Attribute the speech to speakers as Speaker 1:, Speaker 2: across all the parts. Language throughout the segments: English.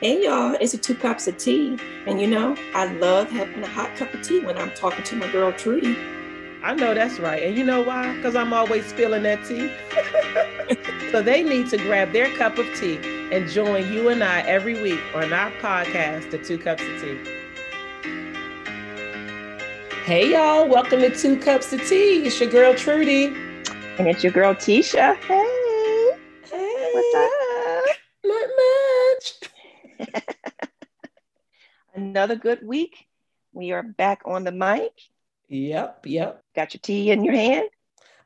Speaker 1: Hey y'all, it's a two cups of tea. And you know, I love having a hot cup of tea when I'm talking to my girl Trudy.
Speaker 2: I know that's right. And you know why? Because I'm always spilling that tea. so they need to grab their cup of tea and join you and I every week on our podcast, The Two Cups of Tea. Hey y'all, welcome to Two Cups of Tea. It's your girl Trudy.
Speaker 3: And it's your girl Tisha. Hey. Another good week. We are back on the mic.
Speaker 2: Yep, yep.
Speaker 3: Got your tea in your hand?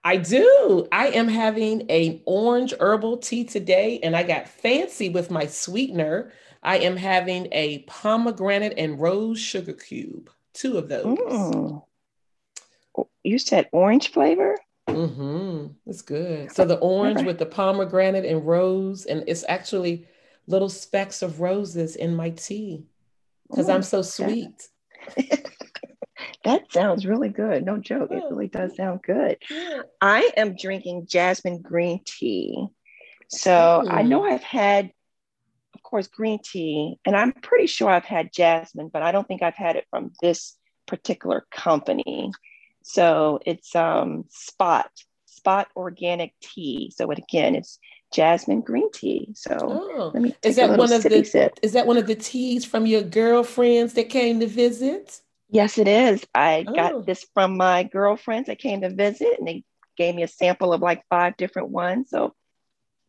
Speaker 2: I do. I am having a orange herbal tea today, and I got fancy with my sweetener. I am having a pomegranate and rose sugar cube. Two of those.
Speaker 3: Mm. You said orange flavor?
Speaker 2: Mm-hmm. It's good. So the orange with the pomegranate and rose, and it's actually little specks of roses in my tea because I'm so sweet.
Speaker 3: That sounds really good. No joke. It
Speaker 2: Oh.
Speaker 3: really does sound good. I am drinking jasmine green tea. So I
Speaker 2: Mm.
Speaker 3: know I've had, of course, green tea, and I'm pretty sure I've had jasmine, but I don't think I've had it from this particular company. So it's um, Spot, Spot Organic Tea. So it, again, it's jasmine green tea. So
Speaker 2: Oh.
Speaker 3: let me
Speaker 2: Is that one of the
Speaker 3: sip.
Speaker 2: is that one of the teas from your girlfriends that came to visit?
Speaker 3: Yes, it is. I
Speaker 2: Oh.
Speaker 3: got this from my girlfriends that came to visit, and they gave me a sample of like five different ones. So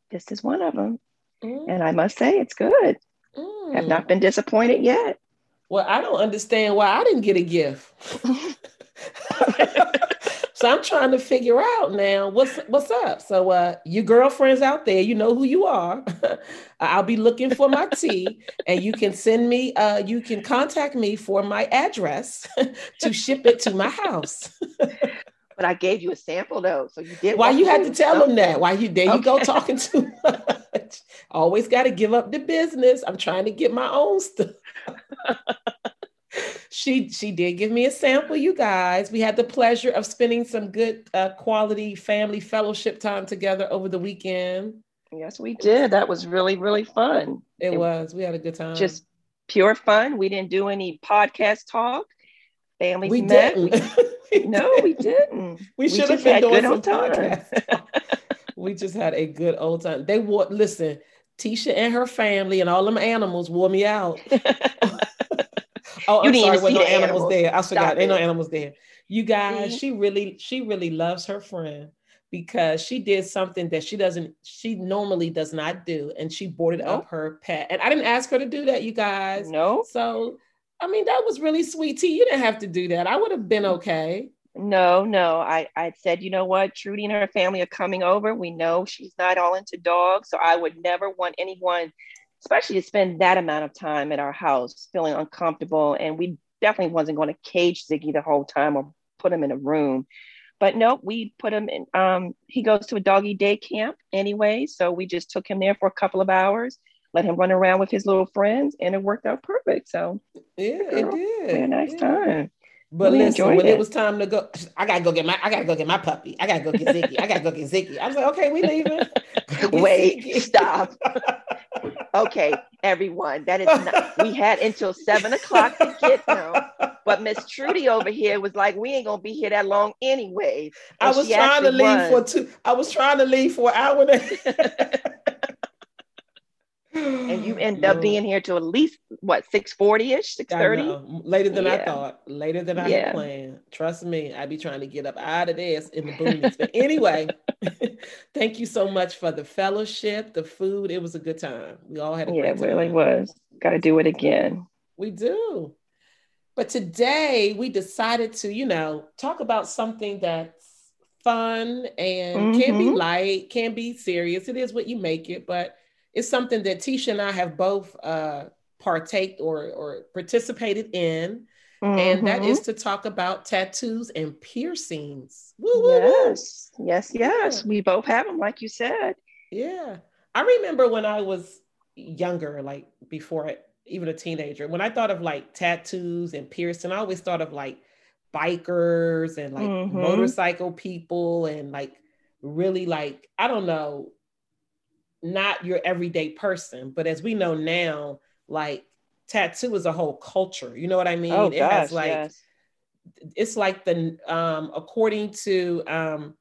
Speaker 3: this is one of them. And I must say, it's good. I have
Speaker 2: Mm.
Speaker 3: not been disappointed yet.
Speaker 2: Well, I don't understand why I didn't get a gift. so I'm trying to figure out now what's what's up. So uh you girlfriends out there, you know who you are. I'll be looking for my tea and you can send me uh you can contact me for my address to ship it to my house.
Speaker 3: But I gave you a sample though, so you did.
Speaker 2: Why you had to tell them that? Why you there you go talking too much. Always got to give up the business. I'm trying to get my own stuff. She she did give me a sample, you guys. We had the pleasure of spending some good uh, quality family fellowship time together over the weekend.
Speaker 3: Yes, we did. That was really really fun.
Speaker 2: It
Speaker 3: It-
Speaker 2: was. We had a good time.
Speaker 3: Just pure fun. We didn't do any podcast talk. Families
Speaker 2: we
Speaker 3: met.
Speaker 2: didn't.
Speaker 3: We- no, we didn't.
Speaker 2: We should have been doing some podcasts. we just had a good old time. They wore, listen, Tisha and her family and all them animals wore me out. oh,
Speaker 3: You
Speaker 2: I'm
Speaker 3: didn't
Speaker 2: sorry,
Speaker 3: even
Speaker 2: wasn't no
Speaker 3: the
Speaker 2: animals
Speaker 3: animals.
Speaker 2: there. I forgot, ain't no animals there. You guys,
Speaker 3: See?
Speaker 2: she really, she really loves her friend because she did something that she doesn't, she normally does not do, and she boarded up her pet. And I didn't ask her to do that, you guys.
Speaker 3: no,
Speaker 2: So, I mean, that was really sweet. T, you didn't have to do that. I would have been mm-hmm. okay.
Speaker 3: no, no. I I said, you know what? Trudy and her family are coming over. We know she's not all into dogs, so I would never want anyone, especially to spend that amount of time at our house feeling uncomfortable. And we definitely wasn't going to cage Ziggy the whole time or put him in a room. But nope, we put him in. Um, he goes to a doggy day camp anyway, so we just took him there for a couple of hours, let him run around with his little friends, and it worked out perfect. So
Speaker 2: Yeah,
Speaker 3: Girl,
Speaker 2: it did.
Speaker 3: we had a nice
Speaker 2: Yeah.
Speaker 3: time.
Speaker 2: But
Speaker 3: Really
Speaker 2: listen, when it
Speaker 3: it.
Speaker 2: was time to go, I gotta go get my, I gotta go get my puppy. I gotta go get Ziggy. I gotta go get Ziggy. I was like, okay, we leaving.
Speaker 3: Wait, stop. Okay, everyone, that is not. We had until seven o'clock to get him. But Miss Trudy over here was like, "We ain't gonna be here that long anyway."
Speaker 2: I was trying to leave for two. I was trying to leave for an hour. And,
Speaker 3: you end up being here till at least what six forty ish, six
Speaker 2: I
Speaker 3: thirty.
Speaker 2: know. later than I thought. Later than I had planned. Trust me, I'd be trying to get up out of this in the boonies. but anyway, thank you so much for the fellowship, the food. It was a good time. We all had a
Speaker 3: Yeah,
Speaker 2: great
Speaker 3: it
Speaker 2: time.
Speaker 3: really was. Got to do it again.
Speaker 2: We do. But today we decided to, you know, talk about something that's fun and can be
Speaker 3: Mhm.
Speaker 2: light, can be serious. It is what you make it, but it's something that Tisha and I have both uh partake or or participated in, and that
Speaker 3: Mhm.
Speaker 2: is to talk about tattoos and piercings. Woo, woo, woo.
Speaker 3: yes, yes, yes.
Speaker 2: Yeah.
Speaker 3: We both have them, like you said.
Speaker 2: Yeah. I remember when I was younger, like before I, even a teenager, when I thought of like tattoos and piercing, I always thought of like bikers and like
Speaker 3: Mhm.
Speaker 2: motorcycle people and like really like, I don't know, not your everyday person. But as we know now, like tattoo is a whole culture. You know what I mean?
Speaker 3: Oh,
Speaker 2: it
Speaker 3: gosh,
Speaker 2: has like
Speaker 3: yes.
Speaker 2: it's like the um according to um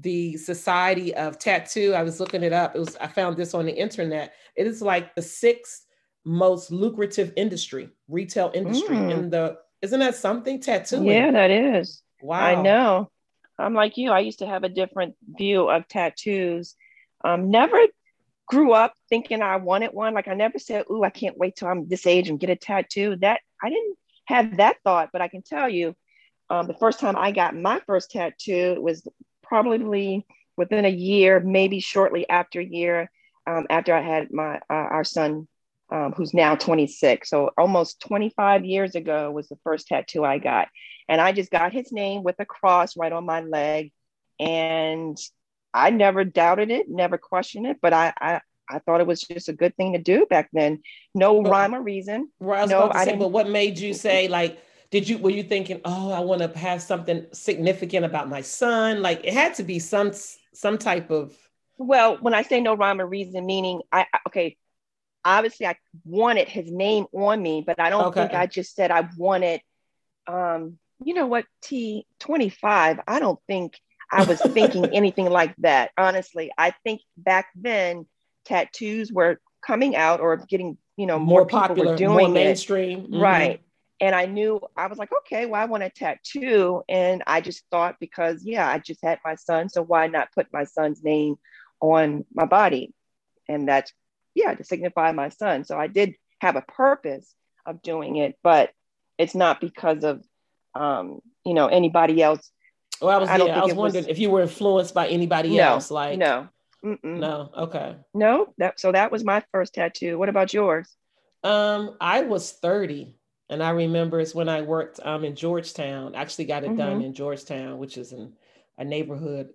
Speaker 2: the society of tattoo i was looking it up it was i found this on the internet it is like the sixth most lucrative industry retail industry
Speaker 3: Mm.
Speaker 2: in the isn't that something tattooing
Speaker 3: Yeah, that is.
Speaker 2: wow
Speaker 3: I know. I'm like you. I used to have a different view of tattoos. Um, never grew up thinking I wanted one. Like I never said, "Ooh, I can't wait till I'm this age and get a tattoo." That I didn't have that thought, but I can tell you, um, the first time I got my first tattoo was probably within a year, maybe shortly after a year um, after I had my uh, our son, um, who's now 26. So almost 25 years ago was the first tattoo I got, and I just got his name with a cross right on my leg, and I never doubted it, never questioned it, but I I, I thought it was just a good thing to do back then. No
Speaker 2: But-
Speaker 3: rhyme or reason.
Speaker 2: Right, I was
Speaker 3: No,
Speaker 2: about to
Speaker 3: I
Speaker 2: say, but what made you say like? Did you were you thinking, oh, I want to have something significant about my son? Like it had to be some some type of
Speaker 3: Well, when I say no rhyme or reason, meaning I I- okay, obviously I wanted his name on me, but I don't
Speaker 2: Okay.
Speaker 3: think I just said I wanted. Um, you know what, T twenty five. I don't think I was thinking anything like that. Honestly, I think back then tattoos were coming out or getting you know more,
Speaker 2: more
Speaker 3: people
Speaker 2: popular,
Speaker 3: were
Speaker 2: more
Speaker 3: doing it.
Speaker 2: mainstream, Mhm.
Speaker 3: Right. And I knew I was like, okay, well, I want a tattoo. And I just thought because, yeah, I just had my son. So why not put my son's name on my body? And that's, yeah, to signify my son. So I did have a purpose of doing it, but it's not because of, um, you know, anybody else.
Speaker 2: Well, I was,
Speaker 3: I
Speaker 2: yeah, I was
Speaker 3: it was-
Speaker 2: wondering if you were influenced by anybody
Speaker 3: No,
Speaker 2: else. Like,
Speaker 3: no, Mm-mm.
Speaker 2: no, okay.
Speaker 3: no. That, so that was my first tattoo. What about yours?
Speaker 2: Um, I was 30, and I remember it's when I worked um in Georgetown. Actually, got it done
Speaker 3: Mhm.
Speaker 2: in Georgetown, which is in a neighborhood,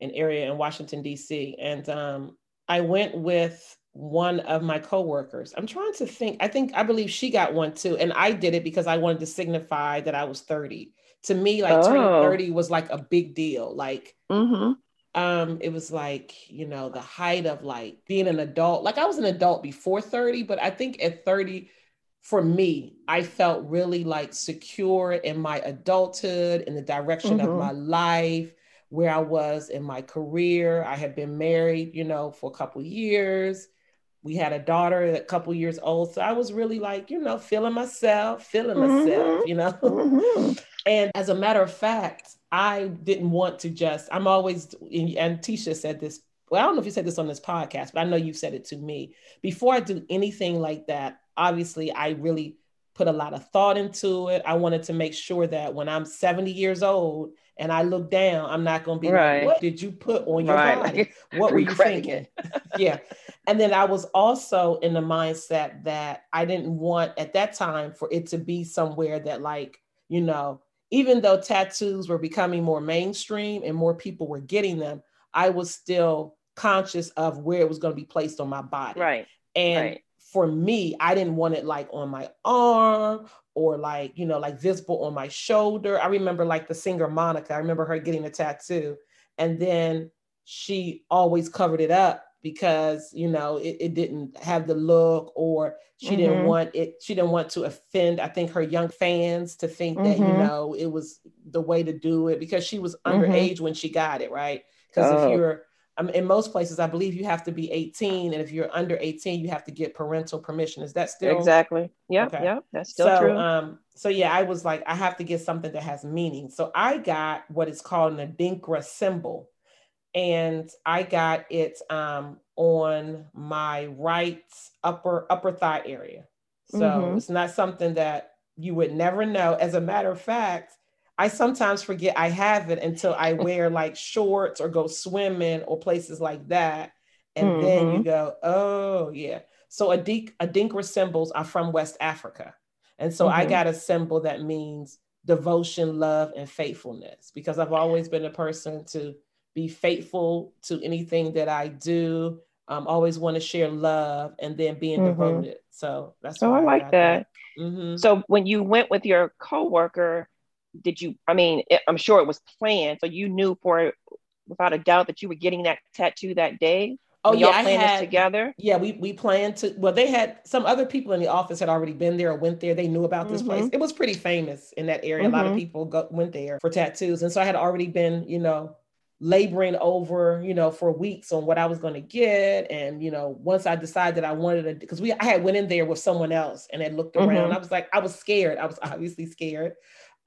Speaker 2: an area in Washington D.C. And um, I went with one of my coworkers. I'm trying to think. I think I believe she got one too, and I did it because I wanted to signify that I was 30. To me, like turning
Speaker 3: Oh.
Speaker 2: 30 was like a big deal. Like
Speaker 3: Mm-hmm.
Speaker 2: um it was like you know the height of like being an adult like i was an adult before 30 but i think at 30 for me i felt really like secure in my adulthood in the direction of
Speaker 3: Mhm.
Speaker 2: my life where i was in my career i had been married you know for a couple years we had a daughter a couple years old so i was really like you know feeling myself feeling myself
Speaker 3: Mhm.
Speaker 2: you know
Speaker 3: Mm-hmm.
Speaker 2: and as a matter of fact, I didn't want to just, I'm always, and Tisha said this, well, I don't know if you said this on this podcast, but I know you've said it to me. Before I do anything like that, obviously, I really put a lot of thought into it. I wanted to make sure that when I'm 70 years old and I look down, I'm not going to be
Speaker 3: Right.
Speaker 2: like, what did you put on your
Speaker 3: Right.
Speaker 2: body? What were you thinking? yeah. And then I was also in the mindset that I didn't want at that time for it to be somewhere that, like, you know, even though tattoos were becoming more mainstream and more people were getting them, I was still conscious of where it was going to be placed on my body.
Speaker 3: right.
Speaker 2: And
Speaker 3: right.
Speaker 2: For me, I didn't want it like on my arm or like, you know, like visible on my shoulder. I remember like the singer Monica, I remember her getting a tattoo and then she always covered it up because, you know, it, it didn't have the look or she didn't
Speaker 3: Mhm.
Speaker 2: want it, she didn't want to offend, I think, her young fans to think that, you
Speaker 3: Mhm.
Speaker 2: know, it was the way to do it because she was
Speaker 3: Mhm.
Speaker 2: underage when she got it, right? Because
Speaker 3: Oh.
Speaker 2: if you're um, in most places, I believe you have to be 18, and if you're under 18, you have to get parental permission. Is that still
Speaker 3: Exactly. Yeah,
Speaker 2: Okay.
Speaker 3: Yep. That's still
Speaker 2: so?
Speaker 3: true.
Speaker 2: Um, so yeah, I was like, I have to get something that has meaning. So I got what is called an Adinkra symbol, and I got it um, on my right upper upper thigh area. So
Speaker 3: Mhm.
Speaker 2: it's not something that you would never know. As a matter of fact, I sometimes forget I have it until I wear like shorts or go swimming or places like that. And then you go, oh, yeah. So Adink, Adinkra symbols are from West Africa. And so I
Speaker 3: Mhm.
Speaker 2: got a symbol that means devotion, love, and faithfulness because I've always been a person to be faithful to anything that I do. Um, always want to share love and then being
Speaker 3: Mhm.
Speaker 2: devoted. So that's
Speaker 3: Oh, I like
Speaker 2: got
Speaker 3: that.
Speaker 2: Mhm.
Speaker 3: So when you went with your coworker, did you? I mean, it, I'm sure it was planned. So you knew for without a doubt that you were getting that tattoo that day.
Speaker 2: Oh yeah,
Speaker 3: y'all
Speaker 2: I
Speaker 3: this
Speaker 2: had
Speaker 3: together.
Speaker 2: Yeah, we we planned to. Well, they had some other people in the office had already been there or went there. They knew about this place.
Speaker 3: Mhm.
Speaker 2: It was pretty famous in that area. A lot of
Speaker 3: Mhm.
Speaker 2: people go, went there for tattoos, and so I had already been, you know, laboring over, you know, for weeks on what I was going to get. And you know, once I decided I wanted to, because we I had went in there with someone else and had looked around.
Speaker 3: Mhm.
Speaker 2: I was like, I was scared. I was obviously scared.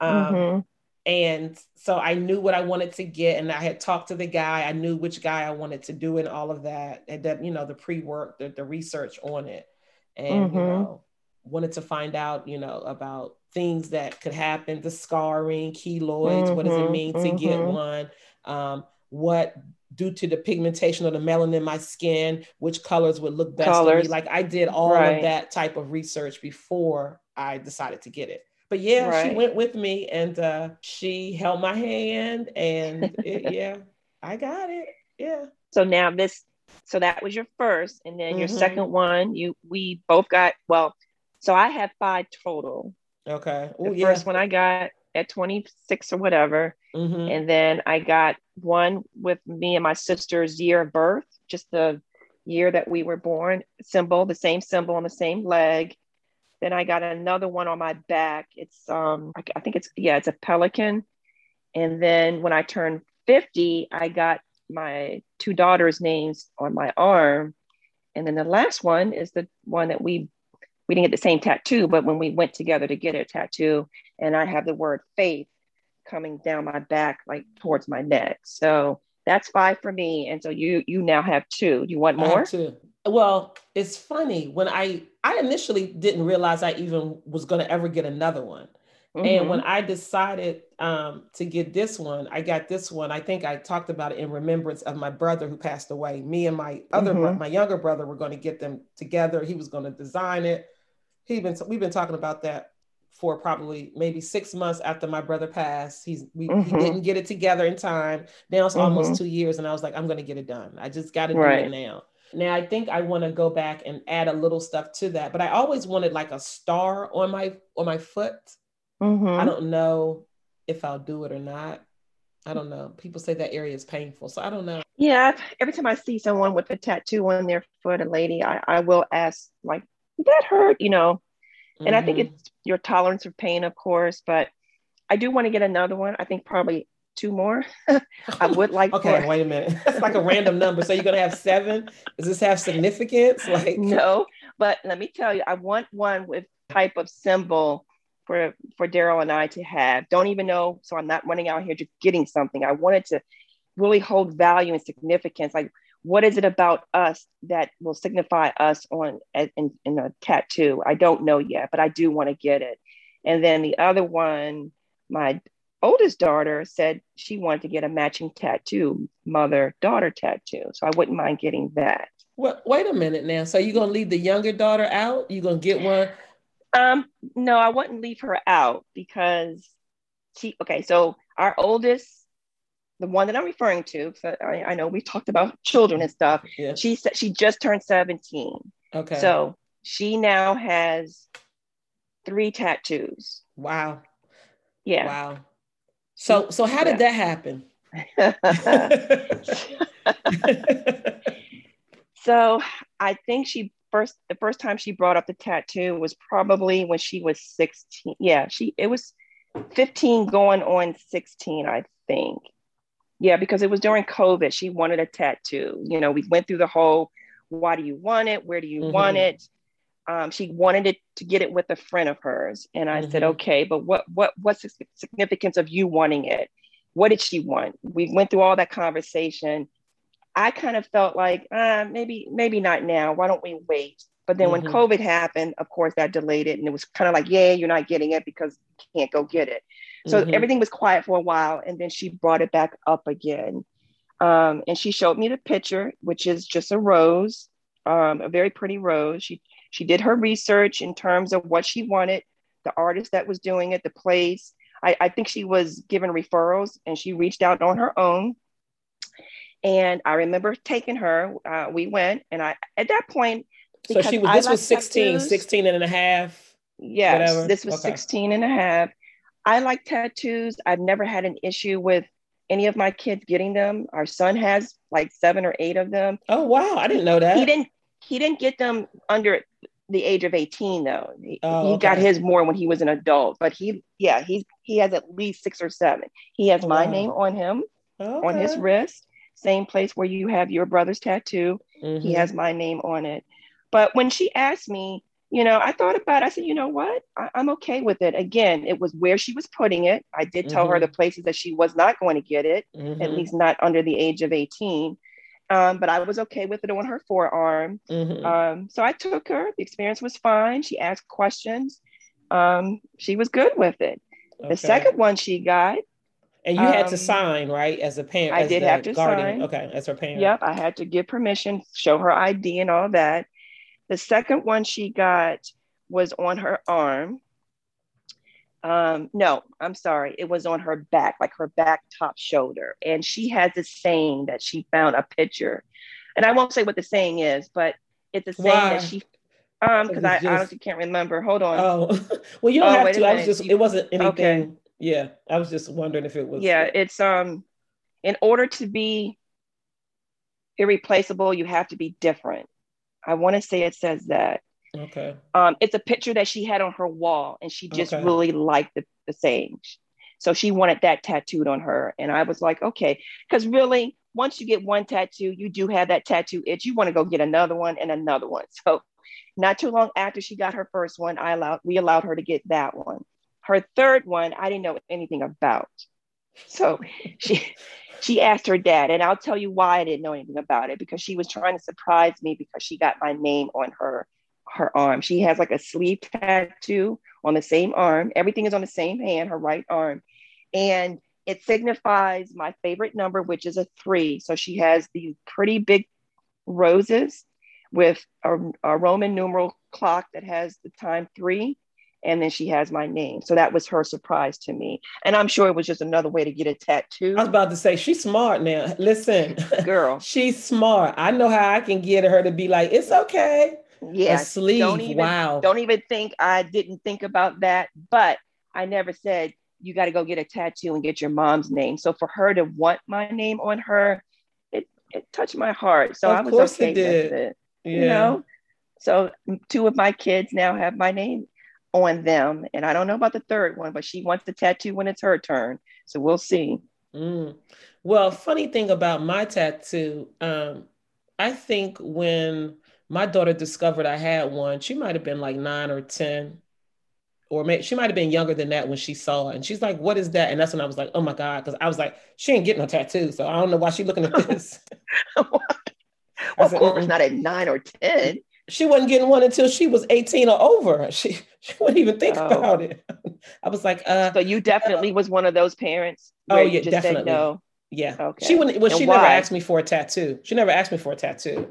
Speaker 2: Um,
Speaker 3: Mhm.
Speaker 2: and so I knew what I wanted to get, and I had talked to the guy. I knew which guy I wanted to do, and all of that, and that you know the pre work, the, the research on it, and you
Speaker 3: Mhm.
Speaker 2: know wanted to find out you know about things that could happen, the scarring, keloids. What does it
Speaker 3: Mhm,
Speaker 2: mean to get
Speaker 3: mhm.
Speaker 2: one? Um, what due to the pigmentation of the melanin in my skin, which colors would look best on me? Like I did all
Speaker 3: Right.
Speaker 2: of that type of research before I decided to get it. But yeah, she went with me and uh, she held my hand, and it, yeah, I got it. Yeah.
Speaker 3: So now this, so that was your first, and then your
Speaker 2: Mhm.
Speaker 3: second one, you we both got well. So I had five total.
Speaker 2: Okay.
Speaker 3: The
Speaker 2: Oh yeah.
Speaker 3: first one I got at 26 or whatever,
Speaker 2: Mhm.
Speaker 3: and then I got one with me and my sister's year of birth, just the year that we were born, symbol, the same symbol on the same leg. Then I got another one on my back. It's um, I, think it's yeah, it's a pelican. And then when I turned 50, I got my two daughters' names on my arm. And then the last one is the one that we we didn't get the same tattoo, but when we went together to get a tattoo, and I have the word faith coming down my back, like towards my neck. So that's five for me. And so you you now have two. You want more?
Speaker 2: two. Well, it's funny when I I initially didn't realize I even was going to ever get another one. And when. I decided um, to get this one, I got this one. I think I talked about it in remembrance of my brother who passed away. Me and my other, bro-
Speaker 3: Mhm.
Speaker 2: my younger brother, were going to get them together. He was going to design it. He been we've been talking about that for probably maybe six months after my brother passed. He's we he
Speaker 3: Mhm.
Speaker 2: didn't get it together in time. Now it's almost two years, and I was like, I'm going to get it done. I just got to do
Speaker 3: Right.
Speaker 2: it now. Now I think I want to go back and add a little stuff to that, but I always wanted like a star on my on my foot.
Speaker 3: Mhm.
Speaker 2: I don't know if I'll do it or not. I don't know. People say that area is painful, so I don't know.
Speaker 3: Yeah, every time I see someone with a tattoo on their foot, a lady, I, I will ask, like, did that hurt? You know, and I think
Speaker 2: Mhm.
Speaker 3: it's your tolerance of pain, of course, but I do want to get another one. I think probably two more. I would like
Speaker 2: Okay, wait a minute. It's like a random number. So you're gonna have seven? Does this have significance? Like
Speaker 3: no, but let me tell you, I want one with type of symbol for for Daryl and I to have. Don't even know, so I'm not running out here just getting something. I wanted to really hold value and significance. Like, what is it about us that will signify us on in, in a tattoo? I don't know yet, but I do want to get it. And then the other one, my oldest daughter said she wanted to get a matching tattoo, mother daughter tattoo. So I wouldn't mind getting that.
Speaker 2: Well, wait a minute now. So you're gonna leave the younger daughter out? You're gonna get one?
Speaker 3: Um, no, I wouldn't leave her out because she okay, so our oldest, the one that I'm referring to, so I, I know we talked about children and stuff.
Speaker 2: Yeah.
Speaker 3: She said she just turned 17.
Speaker 2: Okay.
Speaker 3: So she now has three tattoos.
Speaker 2: wow.
Speaker 3: Yeah.
Speaker 2: Wow. So so how did that happen?
Speaker 3: so I think she first the first time she brought up the tattoo was probably when she was 16. Yeah, she it was 15 going on 16, I think. Yeah, because it was during COVID. She wanted a tattoo. You know, we went through the whole why do you want it? Where do you want
Speaker 2: Mhm.
Speaker 3: it? Um, she wanted it to get it with a friend of hers. And I said,
Speaker 2: Mhm.
Speaker 3: okay, but what what what's the significance of you wanting it? What did she want? We went through all that conversation. I kind of felt like uh, maybe maybe not now. Why don't we wait? But then when
Speaker 2: Mhm.
Speaker 3: COVID happened, of course, that delayed it, and it was kind of like, yeah, you're not getting it because you can't go get it. So
Speaker 2: Mhm.
Speaker 3: everything was quiet for a while, and then she brought it back up again. Um, and she showed me the picture, which is just a rose, um, a very pretty rose. She she did her research in terms of what she wanted, the artist that was doing it, the place. I, I think she was given referrals, and she reached out on her own. And I remember taking her. Uh, we went, and I at that point,
Speaker 2: so she was this
Speaker 3: like
Speaker 2: was 16,
Speaker 3: tattoos.
Speaker 2: 16 and a half.
Speaker 3: Yes,
Speaker 2: Whatever.
Speaker 3: this was
Speaker 2: Okay.
Speaker 3: 16 and a half. I like tattoos. I've never had an issue with any of my kids getting them. Our son has like seven or eight of them.
Speaker 2: Oh wow, I didn't know that.
Speaker 3: He didn't he didn't get them under the age of 18 though. He,
Speaker 2: Oh,
Speaker 3: he got his more when he was an adult, but he yeah, he's he has at least six or seven. He has
Speaker 2: Oh,
Speaker 3: my name on him on his wrist, same place where you have your brother's tattoo. He
Speaker 2: Mhm.
Speaker 3: has my name on it. But when she asked me, you know, I thought about it. I said, you know what? I, I'm okay with it. Again, it was where she was putting it. I did tell her
Speaker 2: Mhm.
Speaker 3: the places that she was not going to get it, at
Speaker 2: Mhm.
Speaker 3: least not under the age of 18. Um, but I was okay with it on her forearm.
Speaker 2: Mhm.
Speaker 3: Um, so I took her. The experience was fine. She asked questions. Um, she was good with it. The second one she got,
Speaker 2: and you had to
Speaker 3: um,
Speaker 2: sign right as a parent.
Speaker 3: I did have to
Speaker 2: guardian.
Speaker 3: sign.
Speaker 2: Okay, as her parent.
Speaker 3: Yep, I had to give permission, show her ID and all that. The second one she got was on her arm. Um, no, I'm sorry, it was on her back, like her back top shoulder. And she has this saying that she found a picture. And I won't say what the saying is, but it's a saying that she um because I
Speaker 2: just-
Speaker 3: honestly can't remember. Hold on.
Speaker 2: Oh, well, you don't
Speaker 3: Oh,
Speaker 2: have to. I was just. It wasn't anything.
Speaker 3: Okay.
Speaker 2: Yeah, I was just wondering if it was.
Speaker 3: yeah, it's um in order to be irreplaceable, you have to be different. I want to say it says that.
Speaker 2: Okay.
Speaker 3: um, it's a picture that she had on her wall and she just
Speaker 2: Okay.
Speaker 3: really liked the, the saying so she wanted that tattooed on her and i was like okay. Because really once you get one tattoo you do have that tattoo itch. You want to go get another one and another one. So not too long after she got her first one i allowed we allowed her to get that one. Her third one i didn't know anything about. So she she asked her dad and i'll tell you why i didn't know anything about it because she was trying to surprise me because she got my name on her her arm. She has like a sleeve tattoo on the same arm. Everything is on the same hand, her right arm. And it signifies my favorite number, which is a three. So she has these pretty big roses with a, a Roman numeral clock that has the time three. And then she has my name. So that was her surprise to me. And I'm sure it was just another way to get a tattoo.
Speaker 2: I was about to say she's smart now. Listen,
Speaker 3: Girl,
Speaker 2: she's smart. I know how I can get her to be like, it's okay.
Speaker 3: Yeah.
Speaker 2: a sleeve.
Speaker 3: Don't even,
Speaker 2: wow.
Speaker 3: don't even think I didn't think about that, but I never said you got to go get a tattoo and get your mom's name. So for her to want my name on her, it it touched my heart. So
Speaker 2: Of
Speaker 3: I was
Speaker 2: course
Speaker 3: okay
Speaker 2: it did.
Speaker 3: with it.
Speaker 2: yeah.
Speaker 3: You know. So two of my kids now have my name on them, and I don't know about the third one, but she wants the tattoo when it's her turn. So we'll see.
Speaker 2: Mm. Well, funny thing about my tattoo, um, I think when my daughter discovered I had one, she might have been like nine or 10, or maybe she might have been younger than that when she saw it. And she's like, What is that? And that's when I was like, Oh my God. Because I was like, She ain't getting no tattoo. So I don't know why she's looking at this.
Speaker 3: well, of
Speaker 2: said,
Speaker 3: course,
Speaker 2: "Mm-mm."
Speaker 3: not at nine or ten.
Speaker 2: she wasn't getting one until she was 18 or over. She, she wouldn't even think
Speaker 3: Oh.
Speaker 2: about it. I was like, uh,
Speaker 3: So you definitely was one of those parents.
Speaker 2: Oh, yeah, definitely.
Speaker 3: Said no.
Speaker 2: Yeah.
Speaker 3: Okay.
Speaker 2: She wouldn't well,
Speaker 3: And
Speaker 2: she never asked me for a tattoo. She never asked me for a tattoo.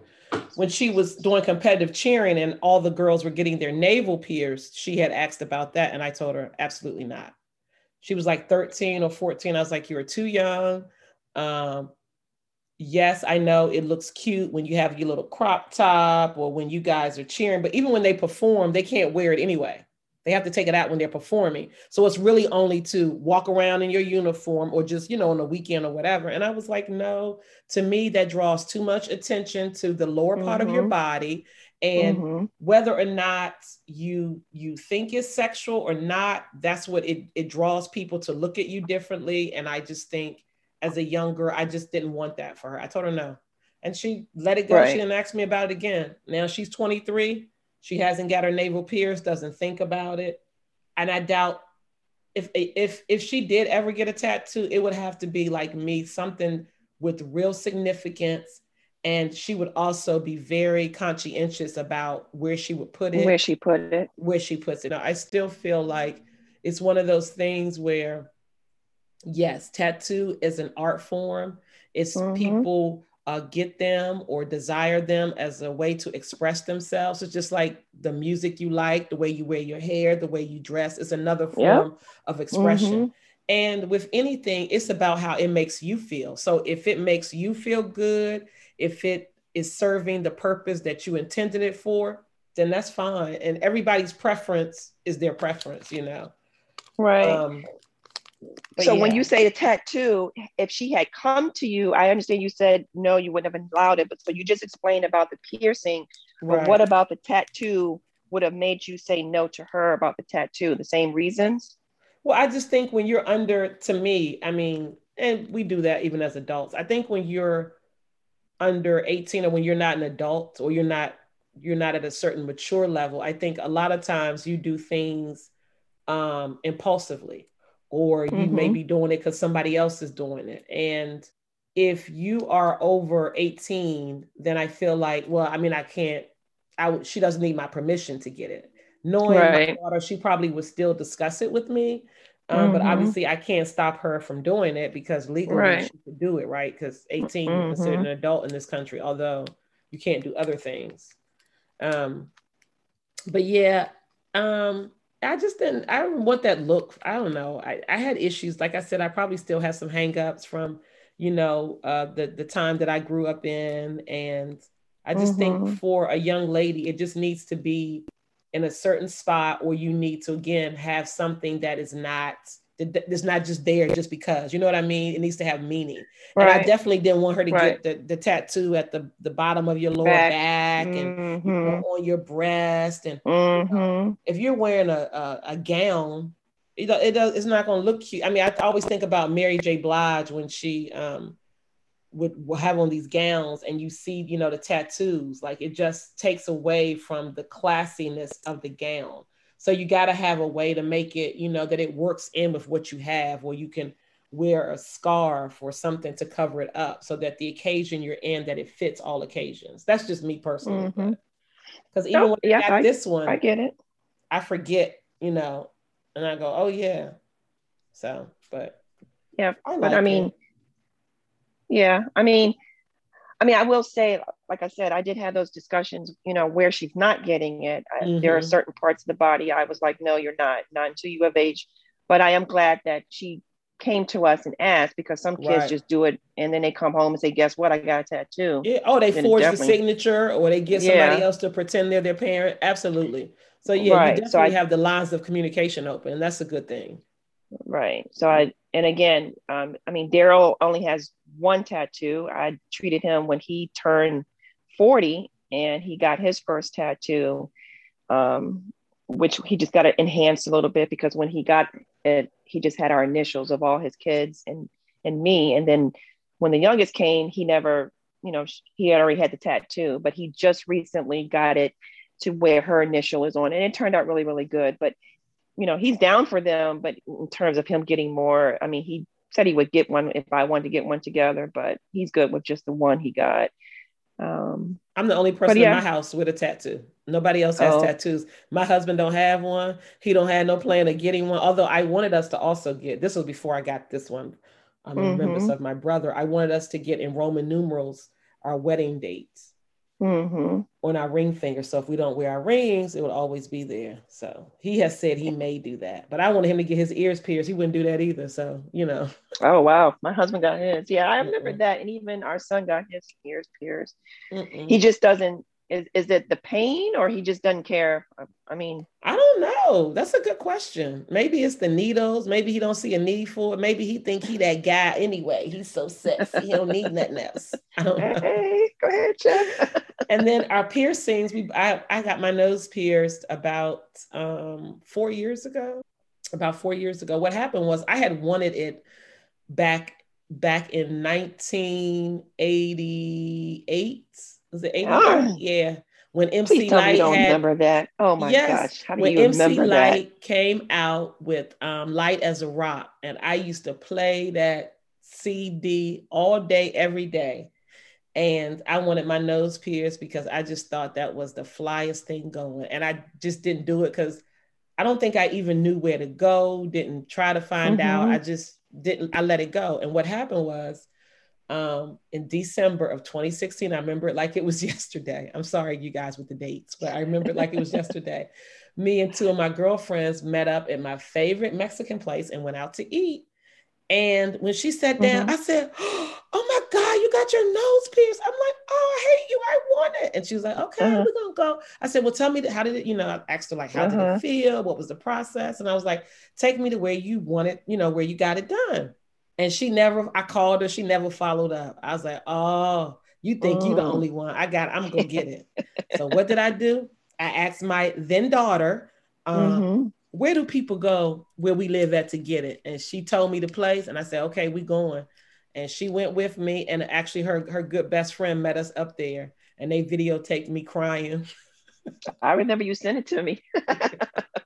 Speaker 2: When she was doing competitive cheering and all the girls were getting their navel pierced, she had asked about that. And I told her, absolutely not. She was like 13 or 14. I was like, you were too young. Um, yes, I know it looks cute when you have your little crop top or when you guys are cheering, but even when they perform, they can't wear it anyway. They have to take it out when they're performing. So it's really only to walk around in your uniform or just, you know, on a weekend or whatever. And I was like, no, to me, that draws too much attention to the lower part of your
Speaker 3: Mhm.
Speaker 2: body. And
Speaker 3: Mhm.
Speaker 2: whether or not you you think is sexual or not, that's what it, it draws people to look at you differently. And I just think as a young girl, I just didn't want that for her. I told her no. And she let it go.
Speaker 3: Right.
Speaker 2: She didn't ask me about it again. Now she's 23. She hasn't got her navel pierced, doesn't think about it. And I doubt if if if she did ever get a tattoo, it would have to be like me, something with real significance. And she would also be very conscientious about where she would put it
Speaker 3: Where she put it.
Speaker 2: where she puts it. Now, I still feel like it's one of those things where, yes, tattoo is an art form. It's
Speaker 3: Mhm.
Speaker 2: people uh, get them or desire them as a way to express themselves. It's just like the music you like, the way you wear your hair, the way you dress. It's another form of expression. And with anything, it's about how it makes you feel. So if it makes you feel good, if it is serving the purpose that you intended it for, then that's fine. And everybody's preference is their preference, you know.
Speaker 3: Right.
Speaker 2: Um,
Speaker 3: But so yeah. when you say a tattoo, if she had come to you, I understand you said no, you wouldn't have allowed it. But so you just explained about the piercing. Right. But what about the tattoo would have made you say no to her about the tattoo? The same reasons?
Speaker 2: Well, I just think when you're under, to me, I mean, and we do that even as adults. I think when you're under 18 or when you're not an adult or you're not you're not at a certain mature level, I think a lot of times you do things um, impulsively or you mm-hmm. may be doing it because somebody else is doing it. And if you are over 18, then I feel like, well, I mean, I can't, I she doesn't need my permission to get it. Knowing right. my daughter, she probably would still discuss it with me. Um, mm-hmm. But obviously, I can't stop her from doing it because legally right. she could do it, right? Because 18 mm-hmm. is considered an adult in this country, although you can't do other things. Um, but yeah, um, I just didn't, I don't want that look. I don't know. I, I had issues. Like I said, I probably still have some hangups from, you know, uh, the, the time that I grew up in. And I just mm-hmm. think for a young lady, it just needs to be in a certain spot or you need to, again, have something that is not it's not just there just because you know what I mean. It needs to have meaning. Right. And I definitely didn't want her to right. get the, the tattoo at the, the bottom of your lower back, back mm-hmm. and you know, mm-hmm. on your breast. And mm-hmm. you know, mm-hmm. if you're wearing a, a, a gown, it, it does it's not going to look cute. I mean, I always think about Mary J. Blige when she um would, would have on these gowns and you see, you know, the tattoos. Like it just takes away from the classiness of the gown. So you got to have a way to make it, you know, that it works in with what you have, where you can wear a scarf or something to cover it up so that the occasion you're in that it fits all occasions. That's just me personally. Because mm-hmm. even when yeah, I got I, this one,
Speaker 3: I get it.
Speaker 2: I forget, you know, and I go, oh yeah. So, but
Speaker 3: yeah, I like but I mean, it. yeah, I mean, I mean, I will say, like I said, I did have those discussions, you know, where she's not getting it. Mm-hmm. There are mm-hmm. certain parts of the body I was like, no, you're not, not until you have age. But I am glad that she came to us and asked because some kids right. just do it and then they come home and say, guess what? I got a tattoo.
Speaker 2: Yeah. Oh, they forge the signature or they get somebody yeah. else to pretend they're their parent. Absolutely. So yeah, right. you definitely so I, have the lines of communication open. That's a good thing.
Speaker 3: Right. So I, and again, um, I mean, Daryl only has one tattoo. I treated him when he turned 40 and he got his first tattoo, um, which he just got it enhanced a little bit because when he got it, he just had our initials of all his kids and and me. And then when the youngest came, he never, you know, he had already had the tattoo, but he just recently got it to where her initial is on, and it turned out really, really good. But you know, he's down for them, but in terms of him getting more, I mean, he said he would get one if I wanted to get one together, but he's good with just the one he got. Um,
Speaker 2: I'm the only person yeah. in my house with a tattoo. Nobody else has oh. tattoos. My husband don't have one. He don't have no plan of getting one. Although I wanted us to also get this was before I got this one. I'm mm-hmm. members of my brother. I wanted us to get in Roman numerals our wedding dates mm-hmm. on our ring finger. So if we don't wear our rings, it would always be there. So he has said he may do that, but I wanted him to get his ears pierced. He wouldn't do that either. So you know.
Speaker 3: Oh wow, my husband got his. Yeah, I remember mm that, and even our son got his ears pierced. Mm-mm. He just doesn't is, is it the pain or he just doesn't care? I mean,
Speaker 2: I don't know. That's a good question. Maybe it's the needles. Maybe he don't see a need for it. Maybe he think he that guy anyway. He's so sexy. He don't need nothing else. I don't know.
Speaker 3: Hey, go ahead, Jeff.
Speaker 2: and then our piercings, we I, I got my nose pierced about um, four years ago. About four years ago. What happened was I had wanted it back back in 1988 was it 80? Oh. Yeah. When MC Lyte
Speaker 3: don't had, remember that. Oh my yes, gosh. How do when you MC remember
Speaker 2: that? came out with um, Lyte as a Rock, and I used to play that CD all day, every day. And I wanted my nose pierced because I just thought that was the flyest thing going. And I just didn't do it because I don't think I even knew where to go, didn't try to find mm-hmm. out. I just didn't, I let it go. And what happened was um, in December of 2016. I remember it like it was yesterday. I'm sorry, you guys, with the dates, but I remember it like it was yesterday. Me and two of my girlfriends met up at my favorite Mexican place and went out to eat. And when she sat down, mm-hmm. I said, Oh my God, you got your nose pierced. I'm like, Oh, I hate you. I want it. And she was like, Okay, uh-huh. we're gonna go. I said, Well, tell me how did it, you know, I asked her like, how uh-huh. did it uh-huh. feel? What was the process? And I was like, take me to where you want it, you know, where you got it done. And she never, I called her, she never followed up. I was like, Oh, you think mm. you the mm. only one. I got, I'm gonna get it. so what did I do? I asked my then daughter, um, mm-hmm. where do people go where we live at to get it? And she told me the place, and I said, okay, we going. And she went with me, and actually her her good best friend met us up there, and they videotaped me crying.
Speaker 3: I remember you sent it to me.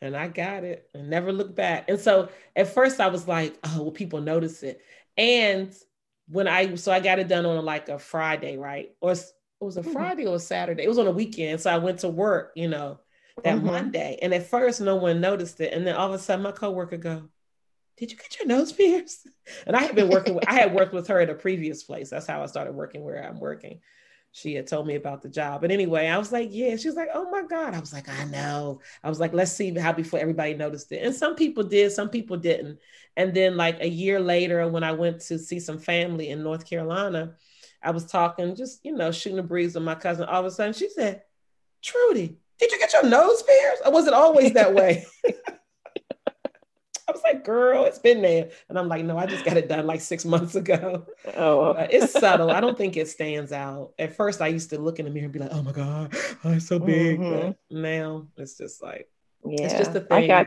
Speaker 2: and I got it and never looked back. And so at first I was like, oh, well, people notice it. And when I so I got it done on like a Friday, right? Or it was a mm-hmm. Friday or a Saturday. It was on a weekend. So I went to work, you know, that mm-hmm. Monday. And at first, no one noticed it. And then all of a sudden, my coworker go, did you get your nose pierced? And I had been working with, I had worked with her at a previous place. That's how I started working where I'm working. She had told me about the job. But anyway, I was like, yeah. She was like, oh my God. I was like, I know. I was like, let's see how before everybody noticed it. And some people did, some people didn't. And then like a year later, when I went to see some family in North Carolina, I was talking, just, you know, shooting a breeze with my cousin. All of a sudden she said, Trudy, did you get your nose pierced? Or was it always that way? Was like, girl, it's been there. And I'm like, no, I just got it done like six months ago. Oh, it's subtle. I don't think it stands out. At first, I used to look in the mirror and be like, oh my God, I'm so big. Mm-hmm. But now it's just like, yeah. it's just a thing.
Speaker 3: I got,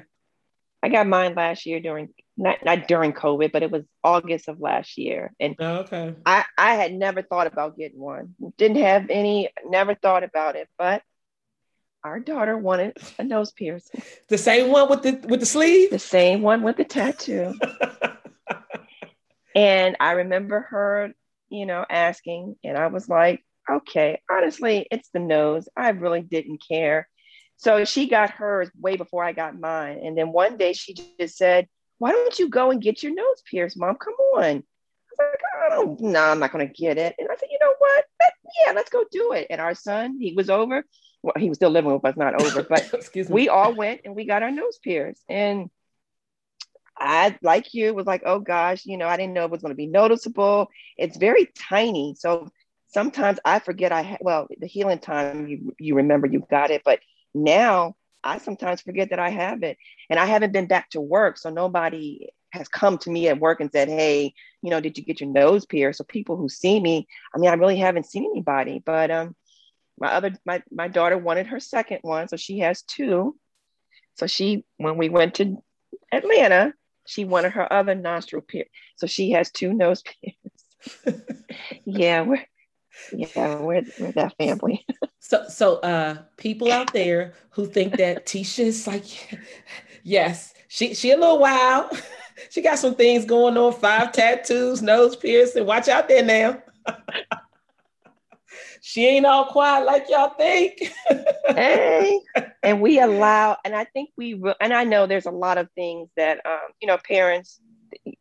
Speaker 3: I got mine last year during not not during COVID, but it was August of last year. And
Speaker 2: oh, okay.
Speaker 3: I, I had never thought about getting one. Didn't have any, never thought about it. But our daughter wanted a nose piercing.
Speaker 2: The same one with the with the sleeve?
Speaker 3: The same one with the tattoo. and I remember her, you know, asking, and I was like, okay, honestly, it's the nose. I really didn't care. So she got hers way before I got mine. And then one day she just said, why don't you go and get your nose pierced, mom? Come on. I was like, oh, I don't, no, I'm not going to get it. And I said, you know what? yeah, let's go do it. And our son, he was over. Well, he was still living with us, not over, but we all went and we got our nose pierced. And I, like you, was like, oh gosh, you know, I didn't know it was going to be noticeable. It's very tiny. So sometimes I forget I, ha- well, the healing time, you, you remember you got it, but now I sometimes forget that I have it. And I haven't been back to work. So nobody has come to me at work and said, Hey, you know, did you get your nose pierced? So people who see me, I mean, I really haven't seen anybody. But um my other my, my daughter wanted her second one, so she has two. So she when we went to Atlanta, she wanted her other nostril pierced. So she has two nose pierced. yeah, we're yeah, we're, we're that family.
Speaker 2: so, so uh, people out there who think that Tisha is like, yes, she she a little wild. she got some things going on. Five tattoos, nose piercing. Watch out there now. She ain't all quiet like y'all think.
Speaker 3: hey, and we allow, and I think we, and I know there's a lot of things that, um, you know, parents,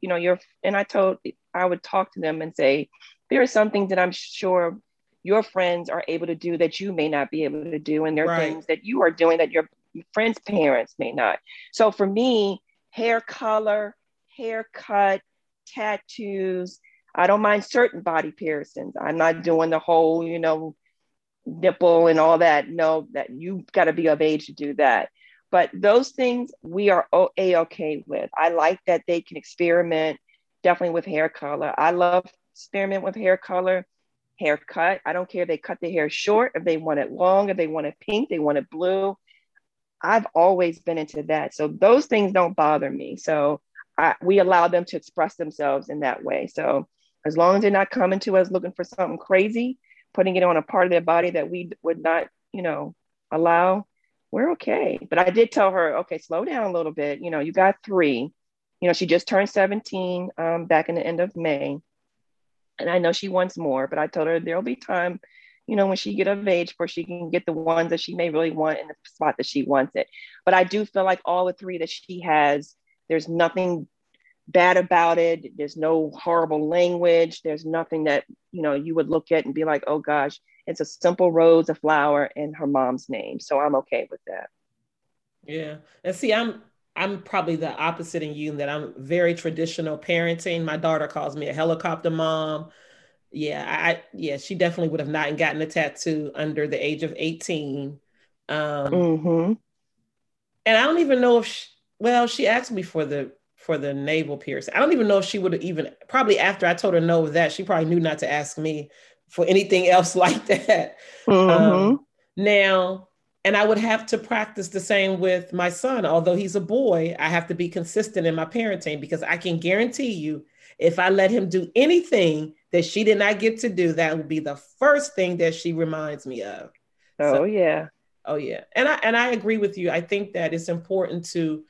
Speaker 3: you know, you're, and I told, I would talk to them and say, there are some things that I'm sure your friends are able to do that you may not be able to do. And there are right. things that you are doing that your friends' parents may not. So for me, hair color, haircut, tattoos, I don't mind certain body piercings. I'm not doing the whole, you know, nipple and all that. No, that you got to be of age to do that. But those things we are a okay with. I like that they can experiment definitely with hair color. I love experiment with hair color, haircut. I don't care if they cut the hair short, if they want it long, if they want it pink, they want it blue. I've always been into that. So those things don't bother me. So I, we allow them to express themselves in that way. So as long as they're not coming to us looking for something crazy, putting it on a part of their body that we would not, you know, allow, we're okay. But I did tell her, okay, slow down a little bit. You know, you got three. You know, she just turned 17 um, back in the end of May and I know she wants more, but I told her there'll be time, you know, when she get of age where she can get the ones that she may really want in the spot that she wants it. But I do feel like all the three that she has, there's nothing bad about it. There's no horrible language. There's nothing that, you know, you would look at and be like, oh gosh, it's a simple rose, a flower, and her mom's name. So I'm okay with that.
Speaker 2: Yeah. And see, I'm I'm probably the opposite in you in that I'm very traditional parenting. My daughter calls me a helicopter mom. Yeah, I yeah, she definitely would have not gotten a tattoo under the age of 18. Um, mm-hmm. And I don't even know if she, well, she asked me for the for the navel piercing. I don't even know if she would have even probably after I told her no with that, she probably knew not to ask me for anything else like that. Mm-hmm. Um, now, and I would have to practice the same with my son. Although he's a boy, I have to be consistent in my parenting because I can guarantee you, if I let him do anything that she did not get to do, that would be the first thing that she reminds me of.
Speaker 3: Oh so, yeah.
Speaker 2: Oh yeah. And I and I agree with you. I think that it's important to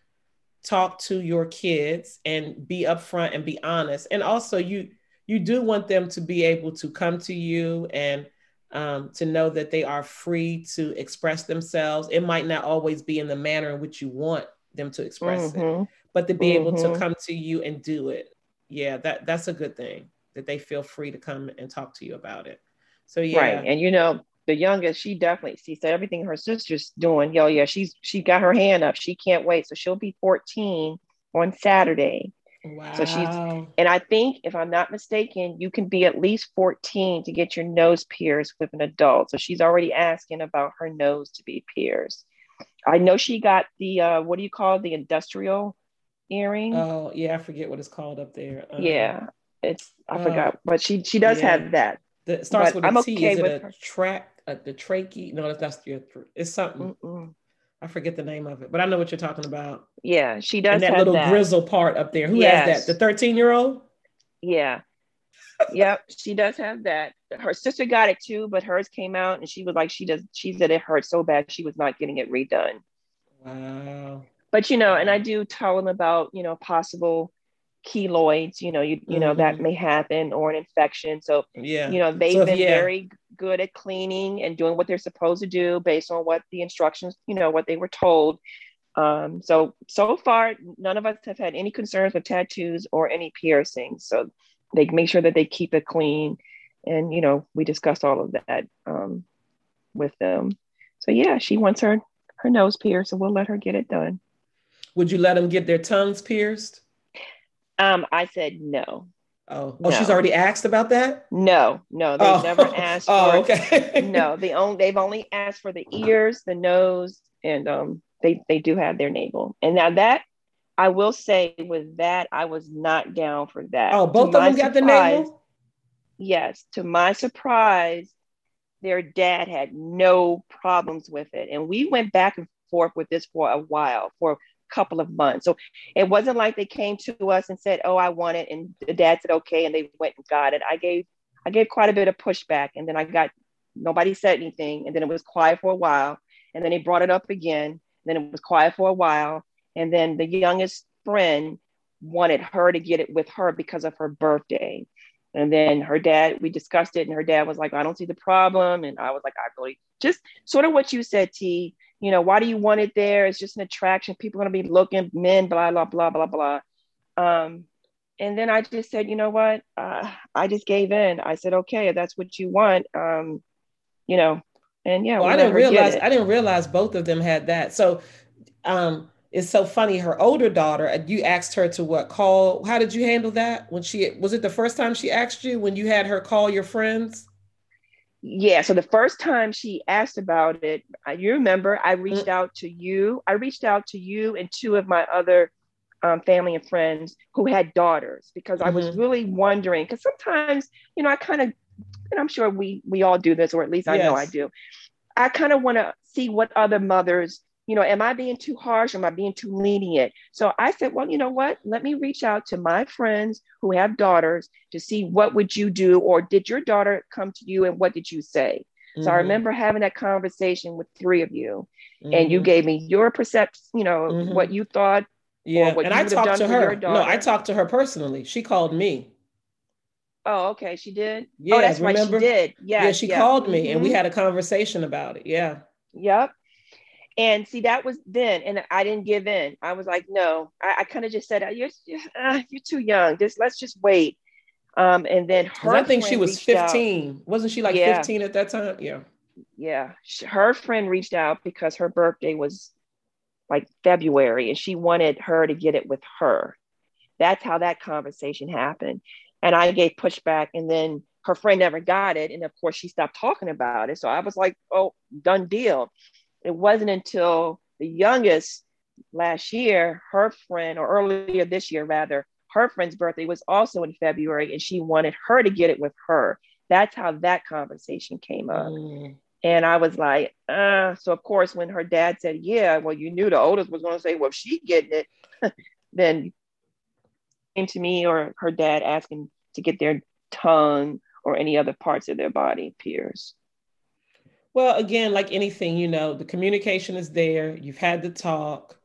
Speaker 2: talk to your kids and be upfront and be honest. And also you you do want them to be able to come to you and um, to know that they are free to express themselves. It might not always be in the manner in which you want them to express mm-hmm. it, but to be mm-hmm. able to mm-hmm. come to you and do it. Yeah, that that's a good thing that they feel free to come and talk to you about it. So yeah.
Speaker 3: Right. And you know, the youngest, she definitely she said everything her sister's doing. Yo, yeah, she's she got her hand up. She can't wait. So she'll be 14 on Saturday. Wow. So she's, and I think if I'm not mistaken, you can be at least 14 to get your nose pierced with an adult. So she's already asking about her nose to be pierced. I know she got the, uh, what do you call it? the industrial earring?
Speaker 2: Oh, yeah, I forget what it's called up there.
Speaker 3: Um, yeah, it's, I uh, forgot, but she she does yeah. have that.
Speaker 2: The, it starts but with a I'm T. Okay Is it a her. track, uh, the trachea? No, that's, that's it's something. Mm-mm. I forget the name of it, but I know what you're talking about.
Speaker 3: Yeah, she does.
Speaker 2: And that little that. grizzle part up there. Who yes. has that? The 13 year old?
Speaker 3: Yeah. yep, she does have that. Her sister got it too, but hers came out and she was like, she does, she said it hurt so bad she was not getting it redone.
Speaker 2: Wow.
Speaker 3: But you know, and I do tell them about, you know, possible keloids, you know, you you mm-hmm. know that mm-hmm. may happen or an infection. So yeah, you know, they've so, been yeah. very good at cleaning and doing what they're supposed to do based on what the instructions, you know, what they were told. Um, so so far, none of us have had any concerns with tattoos or any piercings. So they make sure that they keep it clean, and you know, we discussed all of that um, with them. So yeah, she wants her her nose pierced, so we'll let her get it done.
Speaker 2: Would you let them get their tongues pierced?
Speaker 3: Um, I said no.
Speaker 2: Oh, oh, she's already asked about that.
Speaker 3: No, no, they've oh. never asked. oh, okay. no, they only they've only asked for the ears, the nose, and um, they they do have their navel. And now that I will say, with that, I was not down for that.
Speaker 2: Oh, both to of them got the navel.
Speaker 3: Yes, to my surprise, their dad had no problems with it, and we went back and forth with this for a while, for couple of months. So it wasn't like they came to us and said, "Oh, I want it," and the dad said, "Okay," and they went and got it. I gave I gave quite a bit of pushback, and then I got nobody said anything, and then it was quiet for a while, and then they brought it up again. Then it was quiet for a while, and then the youngest friend wanted her to get it with her because of her birthday. And then her dad, we discussed it, and her dad was like, I don't see the problem. And I was like, I really just sort of what you said, T you know, why do you want it there? It's just an attraction. People are going to be looking, men, blah, blah, blah, blah, blah. Um, and then I just said, you know what? Uh, I just gave in. I said, okay, if that's what you want, um, you know, and yeah.
Speaker 2: Well, I didn't realize, I didn't realize both of them had that. So, um, it's so funny. Her older daughter, uh, you asked her to what call? How did you handle that when she was it the first time she asked you when you had her call your friends?
Speaker 3: Yeah so the first time she asked about it you remember i reached mm. out to you i reached out to you and two of my other um, family and friends who had daughters because mm-hmm. i was mm-hmm. really wondering because sometimes you know i kind of and i'm sure we we all do this or at least i yes. know i do i kind of want to see what other mothers you know, am I being too harsh? Am I being too lenient? So I said, well, you know what? Let me reach out to my friends who have daughters to see what would you do, or did your daughter come to you and what did you say? Mm-hmm. So I mm-hmm. remember having that conversation with three of you, mm-hmm. and you mm-hmm. gave me your perception, you know, mm-hmm. what you thought.
Speaker 2: Yeah, and I talked to her. No, I talked to her personally. She called me.
Speaker 3: Oh, okay, she did.
Speaker 2: Yeah,
Speaker 3: oh, that's
Speaker 2: remember?
Speaker 3: right. She did.
Speaker 2: Yeah, yeah, she yeah. called me, and we mm-hmm. had a conversation about it. Yeah.
Speaker 3: Yep. And see, that was then, and I didn't give in. I was like, no. I, I kind of just said, you're uh, you're too young. Just let's just wait. Um, and then her,
Speaker 2: I think she was 15. Out. Wasn't she like yeah. 15 at that time? Yeah.
Speaker 3: Yeah. Her friend reached out because her birthday was like February, and she wanted her to get it with her. That's how that conversation happened. And I gave pushback, and then her friend never got it. And of course, she stopped talking about it. So I was like, oh, done deal. It wasn't until the youngest last year, her friend, or earlier this year, rather, her friend's birthday was also in February, and she wanted her to get it with her. That's how that conversation came up. Mm. And I was like, uh, so of course, when her dad said, yeah, well, you knew the oldest was going to say, well, if she getting it, then came to me or her dad asking to get their tongue or any other parts of their body pierced.
Speaker 2: Well, again, like anything, you know, the communication is there. You've had the talk.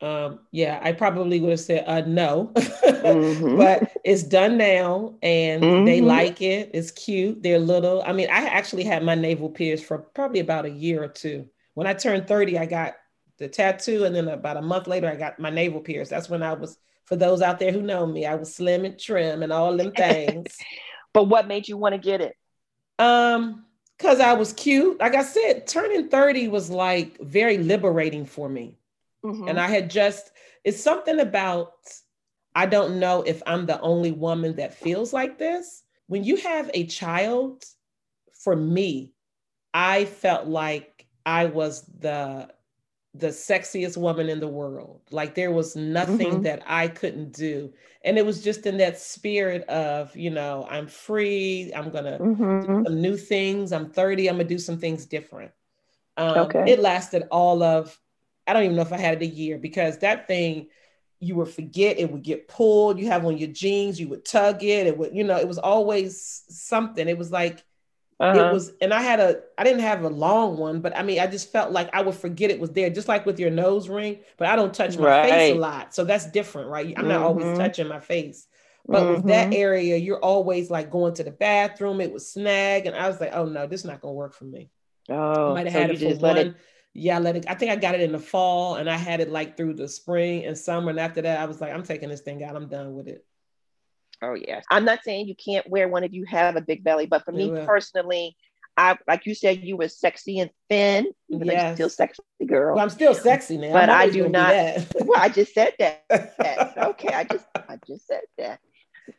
Speaker 2: Um, yeah, I probably would have said uh, no, mm-hmm. but it's done now, and mm-hmm. they like it. It's cute. They're little. I mean, I actually had my navel pierced for probably about a year or two. When I turned thirty, I got the tattoo, and then about a month later, I got my navel pierced. That's when I was. For those out there who know me, I was slim and trim and all them things.
Speaker 3: but what made you want to get it?
Speaker 2: Um, because I was cute. Like I said, turning 30 was like very liberating for me. Mm-hmm. And I had just, it's something about, I don't know if I'm the only woman that feels like this. When you have a child, for me, I felt like I was the the sexiest woman in the world. Like there was nothing mm-hmm. that I couldn't do. And it was just in that spirit of, you know, I'm free, I'm gonna mm-hmm. do some new things. I'm 30, I'm gonna do some things different. Um, okay. It lasted all of I don't even know if I had it a year because that thing you would forget it would get pulled. You have on your jeans, you would tug it. It would, you know, it was always something. It was like uh-huh. it was, and I had a, I didn't have a long one, but I mean, I just felt like I would forget it was there, just like with your nose ring. But I don't touch my right. face a lot, so that's different, right? I'm mm-hmm. not always mm-hmm. touching my face. But mm-hmm. with that mm-hmm. area, you're always like going to the bathroom. It was snag, and I was like, "Oh no, this is not gonna work for me."
Speaker 3: Oh, I might have so had it for one. It
Speaker 2: yeah, I let it. I think I got it in the fall, and I had it like through the spring and summer. And after that, I was like, I'm taking this thing out. I'm done with it.
Speaker 3: Oh yes. I'm not saying you can't wear one if you have a big belly, but for me personally, I like you said, you were sexy and thin. Yes. still sexy, girl.
Speaker 2: Well, I'm still sexy now,
Speaker 3: but I do not. well, I just said that. okay, I just I just said that.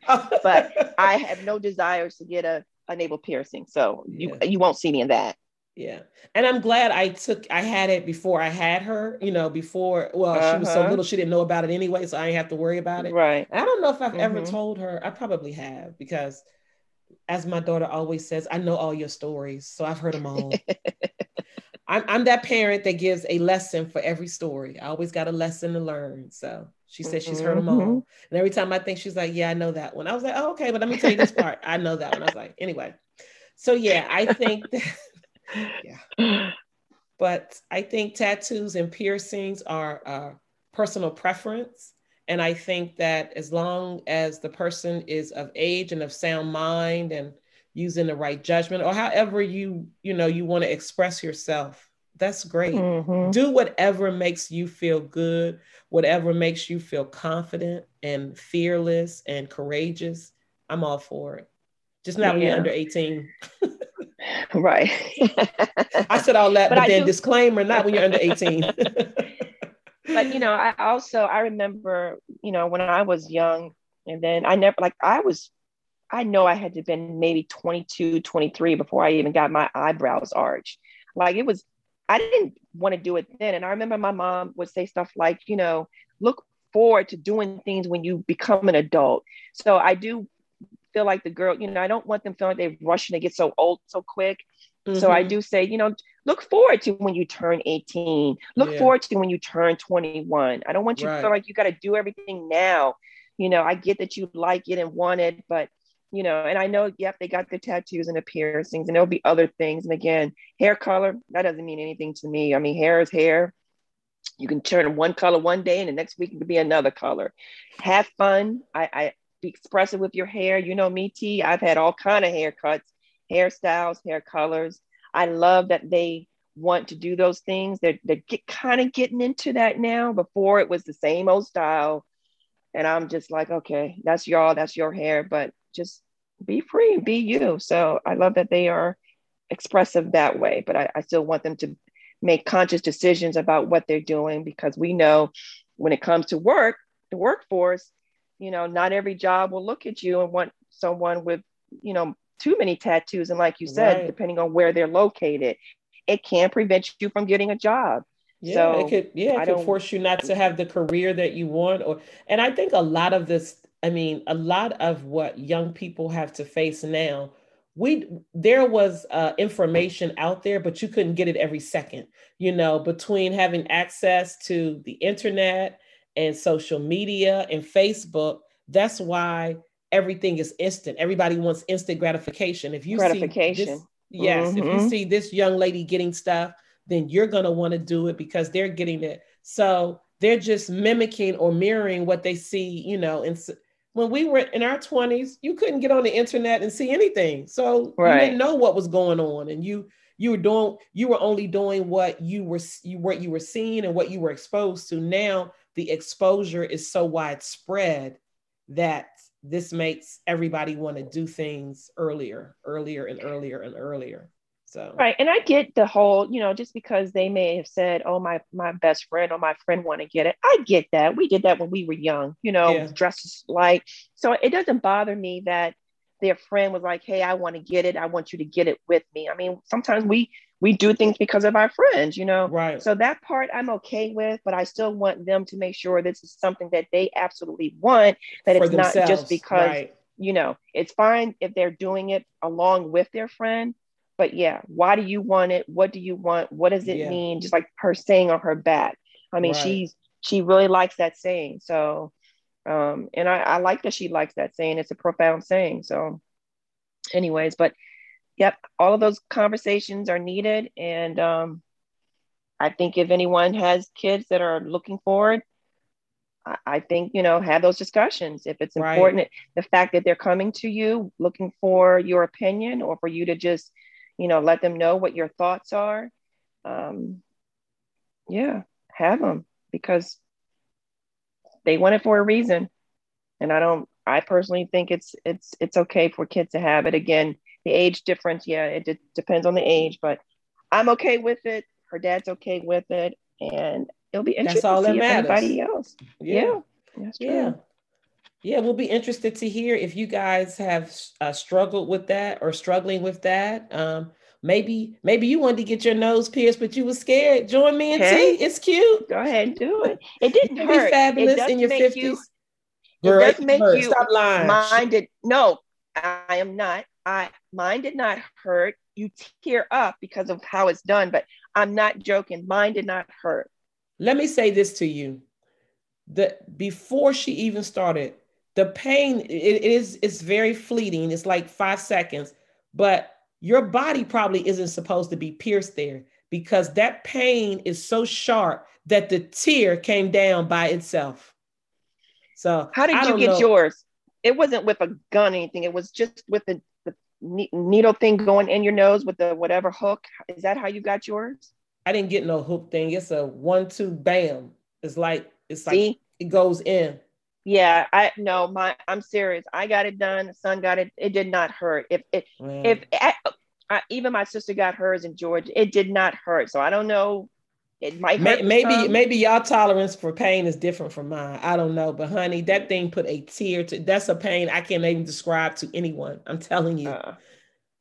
Speaker 3: but I have no desires to get a, a navel piercing, so you yeah. you won't see me in that.
Speaker 2: Yeah. And I'm glad I took I had it before I had her, you know, before well, uh-huh. she was so uh-huh. little she didn't know about it anyway, so I didn't have to worry about it.
Speaker 3: Right.
Speaker 2: I don't know if I've mm-hmm. ever told her. I probably have because as my daughter always says, I know all your stories. So I've heard them all. I'm, I'm that parent that gives a lesson for every story. I always got a lesson to learn. So she says she's heard them all. Mm-hmm. And every time I think she's like, Yeah, I know that one. I was like, Oh, okay, but let me tell you this part. I know that one. I was like, Anyway. So yeah, I think that yeah. But I think tattoos and piercings are a personal preference. And I think that as long as the person is of age and of sound mind and using the right judgment or however you, you know, you want to express yourself, that's great. Mm-hmm. Do whatever makes you feel good, whatever makes you feel confident and fearless and courageous. I'm all for it. Just not yeah. when you're under 18.
Speaker 3: Right.
Speaker 2: I said all that, but, but then do- disclaimer, not when you're under 18.
Speaker 3: but you know, I also I remember, you know, when I was young, and then I never like I was I know I had to have been maybe 22, 23 before I even got my eyebrows arched. Like it was, I didn't want to do it then. And I remember my mom would say stuff like, you know, look forward to doing things when you become an adult. So I do feel like the girl, you know, I don't want them feeling like they're rushing to get so old so quick. Mm-hmm. So I mm-hmm. do say, you know, look forward to when you turn 18. Look yeah. forward to when you turn 21. I don't want you right. to feel like you got to do everything now. You know, I get that you like it and want it, but you know, and I know, yep, they got the tattoos and the piercings, and there'll be other things. And again, hair color, that doesn't mean anything to me. I mean, hair is hair. You can turn one color one day and the next week it could be another color. Have fun. I, I be expressive with your hair. You know me, T. I've had all kind of haircuts, hairstyles, hair colors. I love that they want to do those things. They're, they're get, kind of getting into that now. Before it was the same old style. And I'm just like, okay, that's y'all, that's your hair, but just be free, be you. So I love that they are expressive that way, but I, I still want them to make conscious decisions about what they're doing because we know when it comes to work, the workforce, you know, not every job will look at you and want someone with, you know, too many tattoos. And like you said, right. depending on where they're located, it can prevent you from getting a job.
Speaker 2: Yeah, so it could yeah, it I could force you not to have the career that you want or and I think a lot of this, I mean, a lot of what young people have to face now we there was uh, information out there but you couldn't get it every second you know between having access to the internet and social media and facebook that's why everything is instant everybody wants instant gratification if you gratification. see this, yes mm-hmm. if you mm-hmm. see this young lady getting stuff then you're going to want to do it because they're getting it so they're just mimicking or mirroring what they see you know and when we were in our 20s, you couldn't get on the internet and see anything. So right. you didn't know what was going on. And you you were doing you were only doing what you were you what you were seeing and what you were exposed to. Now the exposure is so widespread that this makes everybody want to do things earlier, earlier and earlier and earlier. So
Speaker 3: right, and I get the whole, you know, just because they may have said, "Oh, my my best friend or my friend want to get it," I get that. We did that when we were young, you know, yeah. dresses like. So it doesn't bother me that their friend was like, "Hey, I want to get it. I want you to get it with me." I mean, sometimes we we do things because of our friends, you know.
Speaker 2: Right.
Speaker 3: So that part I'm okay with, but I still want them to make sure this is something that they absolutely want. That For it's not just because. Right. You know, it's fine if they're doing it along with their friend, but yeah, why do you want it? What do you want? What does it yeah. mean? Just like her saying on her back. I mean, right. she's she really likes that saying. So um, and I, I like that she likes that saying. It's a profound saying. So, anyways, but yep, all of those conversations are needed. And um, I think if anyone has kids that are looking forward, I, I think, you know, have those discussions. If it's important, right. the fact that they're coming to you looking for your opinion or for you to just you know let them know what your thoughts are um, yeah have them because they want it for a reason and i don't i personally think it's it's it's okay for kids to have it again the age difference yeah it d- depends on the age but i'm okay with it her dad's okay with it and it'll be interesting that's all to see that matters. anybody else yeah
Speaker 2: yeah, yeah. Yeah, we'll be interested to hear if you guys have uh, struggled with that or struggling with that. Um, maybe maybe you wanted to get your nose pierced, but you were scared. Join me and hey, T. It's cute.
Speaker 3: Go ahead and do it. It didn't hurt.
Speaker 2: Be fabulous in your fifties.
Speaker 3: It does make hurt. you stop lying. Minded. No, I am not. I mine did not hurt. You tear up because of how it's done, but I'm not joking. Mine did not hurt.
Speaker 2: Let me say this to you. That before she even started, the pain it, it is it's very fleeting it's like five seconds but your body probably isn't supposed to be pierced there because that pain is so sharp that the tear came down by itself so
Speaker 3: how did you get know. yours it wasn't with a gun or anything it was just with the needle thing going in your nose with the whatever hook is that how you got yours
Speaker 2: i didn't get no hook thing it's a one two bam it's like it's like See? it goes in
Speaker 3: yeah, I no, my I'm serious. I got it done. Son got it. It did not hurt. If it if I, I, even my sister got hers in Georgia, it did not hurt. So I don't know. It might
Speaker 2: maybe maybe y'all tolerance for pain is different from mine. I don't know, but honey, that thing put a tear to. That's a pain I can't even describe to anyone. I'm telling you. Uh,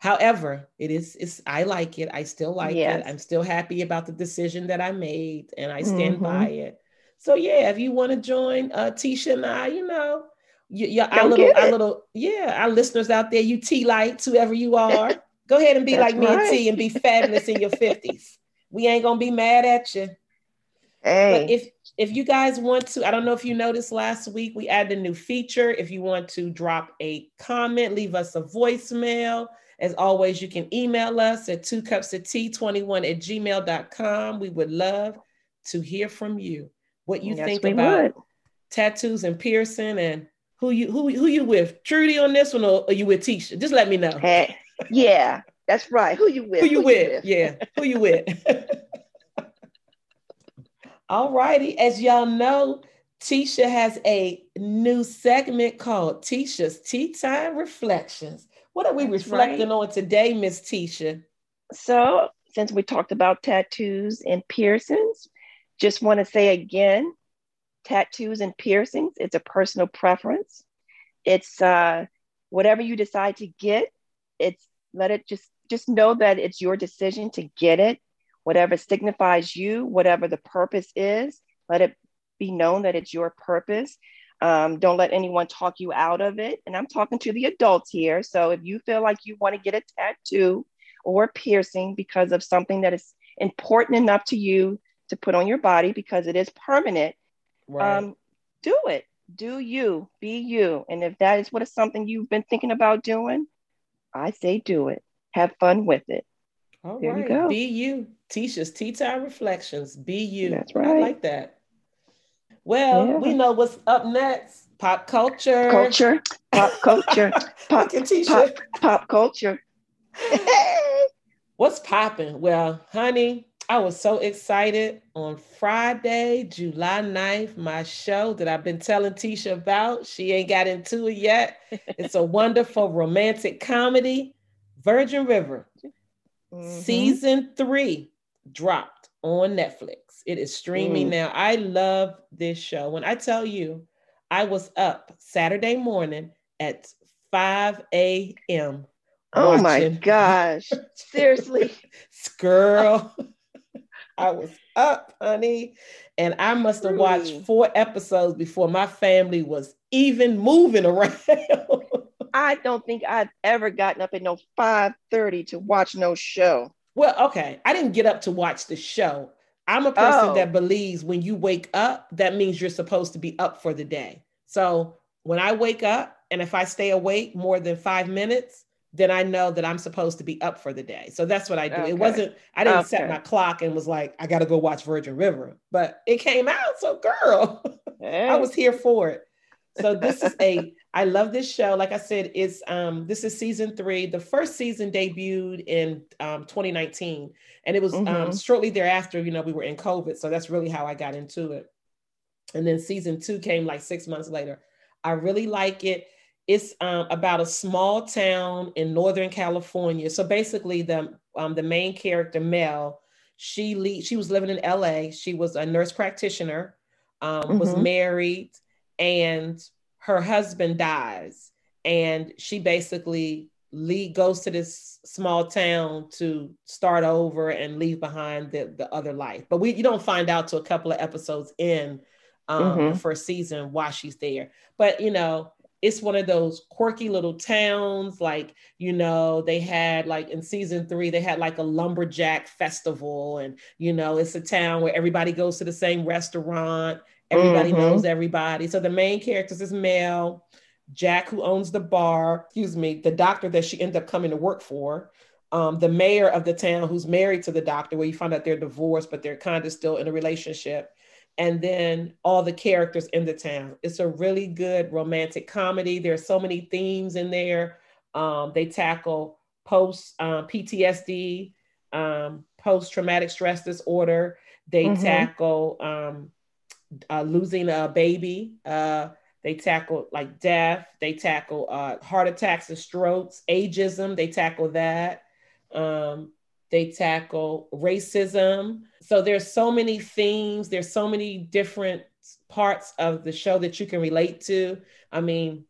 Speaker 2: However, it is it's I like it. I still like yes. it. I'm still happy about the decision that I made and I stand mm-hmm. by it. So yeah, if you want to join uh, Tisha and I, you know, you, you our little, our little, yeah, our listeners out there, you T lights, whoever you are, go ahead and be like me and T and be fabulous in your fifties. We ain't gonna be mad at you. Hey. But if if you guys want to, I don't know if you noticed last week, we added a new feature. If you want to drop a comment, leave us a voicemail. As always, you can email us at two cups of tea 21 at gmail.com. We would love to hear from you what you yes, think about would. tattoos and piercing and who you who who you with Trudy on this one or are you with Tisha? Just let me know.
Speaker 3: Hey, yeah, that's right. Who you with?
Speaker 2: Who you, who with? you with? Yeah, who you with? All righty, as y'all know, Tisha has a new segment called Tisha's Tea Time Reflections. What are we That's reflecting right. on today, Miss Tisha?
Speaker 3: So since we talked about tattoos and piercings, just want to say again tattoos and piercings, it's a personal preference. It's uh, whatever you decide to get, it's let it just just know that it's your decision to get it, whatever signifies you, whatever the purpose is, let it be known that it's your purpose. Um, don't let anyone talk you out of it. And I'm talking to the adults here. So if you feel like you want to get a tattoo or piercing because of something that is important enough to you to put on your body because it is permanent, right. um, do it. Do you, be you. And if that is what is something you've been thinking about doing, I say do it. Have fun with it.
Speaker 2: All there right. you go. Be you. Tisha's Tea Time Reflections. Be you.
Speaker 3: That's right.
Speaker 2: I like that. Well, yeah. we know what's up next. Pop culture.
Speaker 3: Culture. Pop culture. Pop, pop, pop culture.
Speaker 2: what's popping? Well, honey, I was so excited on Friday, July 9th, my show that I've been telling Tisha about. She ain't got into it yet. It's a wonderful romantic comedy, Virgin River. Mm-hmm. Season three dropped on Netflix. It is streaming mm. now. I love this show. When I tell you, I was up Saturday morning at 5 a.m.
Speaker 3: Oh my gosh. Seriously.
Speaker 2: Girl, I was up, honey. And I must have watched four episodes before my family was even moving around.
Speaker 3: I don't think I've ever gotten up at no 5:30 to watch no show.
Speaker 2: Well, okay. I didn't get up to watch the show. I'm a person oh. that believes when you wake up, that means you're supposed to be up for the day. So when I wake up and if I stay awake more than five minutes, then I know that I'm supposed to be up for the day. So that's what I do. Okay. It wasn't, I didn't okay. set my clock and was like, I got to go watch Virgin River, but it came out. So, girl, hey. I was here for it. So this is a I love this show. Like I said, it's um this is season three. The first season debuted in um 2019, and it was um, mm-hmm. um shortly thereafter. You know, we were in COVID, so that's really how I got into it. And then season two came like six months later. I really like it. It's um, about a small town in Northern California. So basically, the um, the main character Mel, she le- she was living in LA. She was a nurse practitioner, um, mm-hmm. was married and her husband dies and she basically leave, goes to this small town to start over and leave behind the, the other life but we you don't find out till a couple of episodes in um, mm-hmm. the first season why she's there but you know it's one of those quirky little towns like you know they had like in season three they had like a lumberjack festival and you know it's a town where everybody goes to the same restaurant Everybody mm-hmm. knows everybody. So the main characters is Mel, Jack, who owns the bar, excuse me, the doctor that she ended up coming to work for, um, the mayor of the town who's married to the doctor, where you find out they're divorced, but they're kind of still in a relationship. And then all the characters in the town. It's a really good romantic comedy. There's so many themes in there. Um, they tackle post um, PTSD, um, post traumatic stress disorder. They mm-hmm. tackle um, uh, losing a baby. Uh, they tackle like death. They tackle uh, heart attacks and strokes, ageism. They tackle that. Um, they tackle racism. So there's so many themes. There's so many different parts of the show that you can relate to. I mean,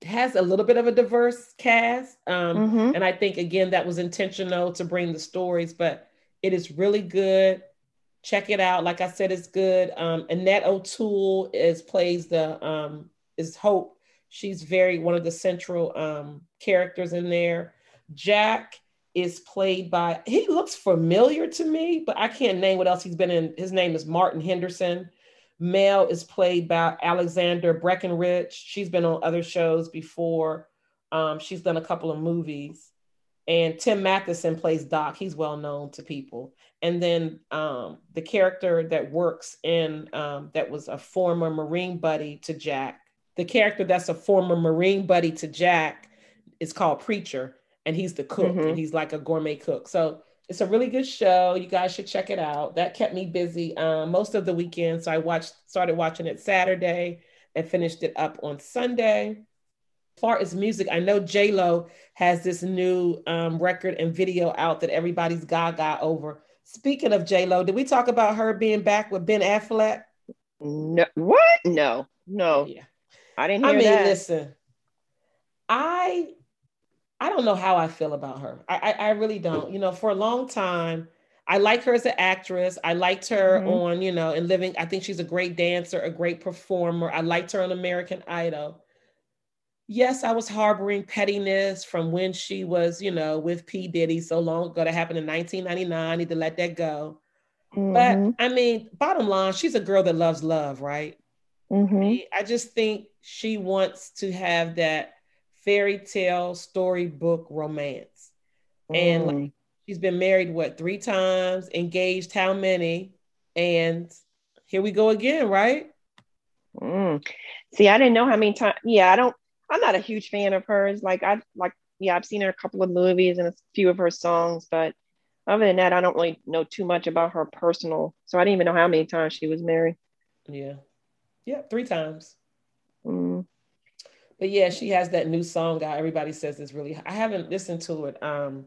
Speaker 2: it has a little bit of a diverse cast. Um, mm-hmm. And I think, again, that was intentional to bring the stories, but it is really good. Check it out. Like I said, it's good. Um, Annette O'Toole is plays the um, is Hope. She's very one of the central um, characters in there. Jack is played by he looks familiar to me, but I can't name what else he's been in. His name is Martin Henderson. Mel is played by Alexandra Breckenridge. She's been on other shows before. Um, she's done a couple of movies. And Tim Matheson plays Doc. He's well known to people and then um, the character that works in um, that was a former marine buddy to jack the character that's a former marine buddy to jack is called preacher and he's the cook mm-hmm. and he's like a gourmet cook so it's a really good show you guys should check it out that kept me busy um, most of the weekend so i watched started watching it saturday and finished it up on sunday As far as music, I know J Lo has this new um, record and video out that everybody's gaga over. Speaking of J Lo, did we talk about her being back with Ben Affleck?
Speaker 3: No, what? No, no.
Speaker 2: Yeah.
Speaker 3: I didn't hear
Speaker 2: I mean,
Speaker 3: that.
Speaker 2: listen, I I don't know how I feel about her. I, I, I really don't. You know, for a long time, I like her as an actress. I liked her
Speaker 3: Mhm.
Speaker 2: on, you know, in Living. I think she's a great dancer, a great performer. I liked her on American Idol. Yes, I was harboring pettiness from when she was, you know, with P. Diddy so long ago. That happened in 1999. I need to let that go.
Speaker 3: Mhm,
Speaker 2: But I mean, bottom line, she's a girl that loves love, right?
Speaker 3: mhm.
Speaker 2: I just think she wants to have that fairy tale storybook romance. And like,
Speaker 3: Mm.
Speaker 2: she's been married, what, three times, engaged, how many? And here we go again, right?
Speaker 3: Mm. See, I didn't know how many times. Yeah, I don't. I'm not a huge fan of hers. Like I've like yeah, I've seen her a couple of movies and a few of her songs, but other than that, I don't really know too much about her personal. So I didn't even know how many times she was married.
Speaker 2: Yeah. Yeah, three times.
Speaker 3: Mm.
Speaker 2: But yeah, she has that new song out. Everybody says it's really I haven't listened to it. Um,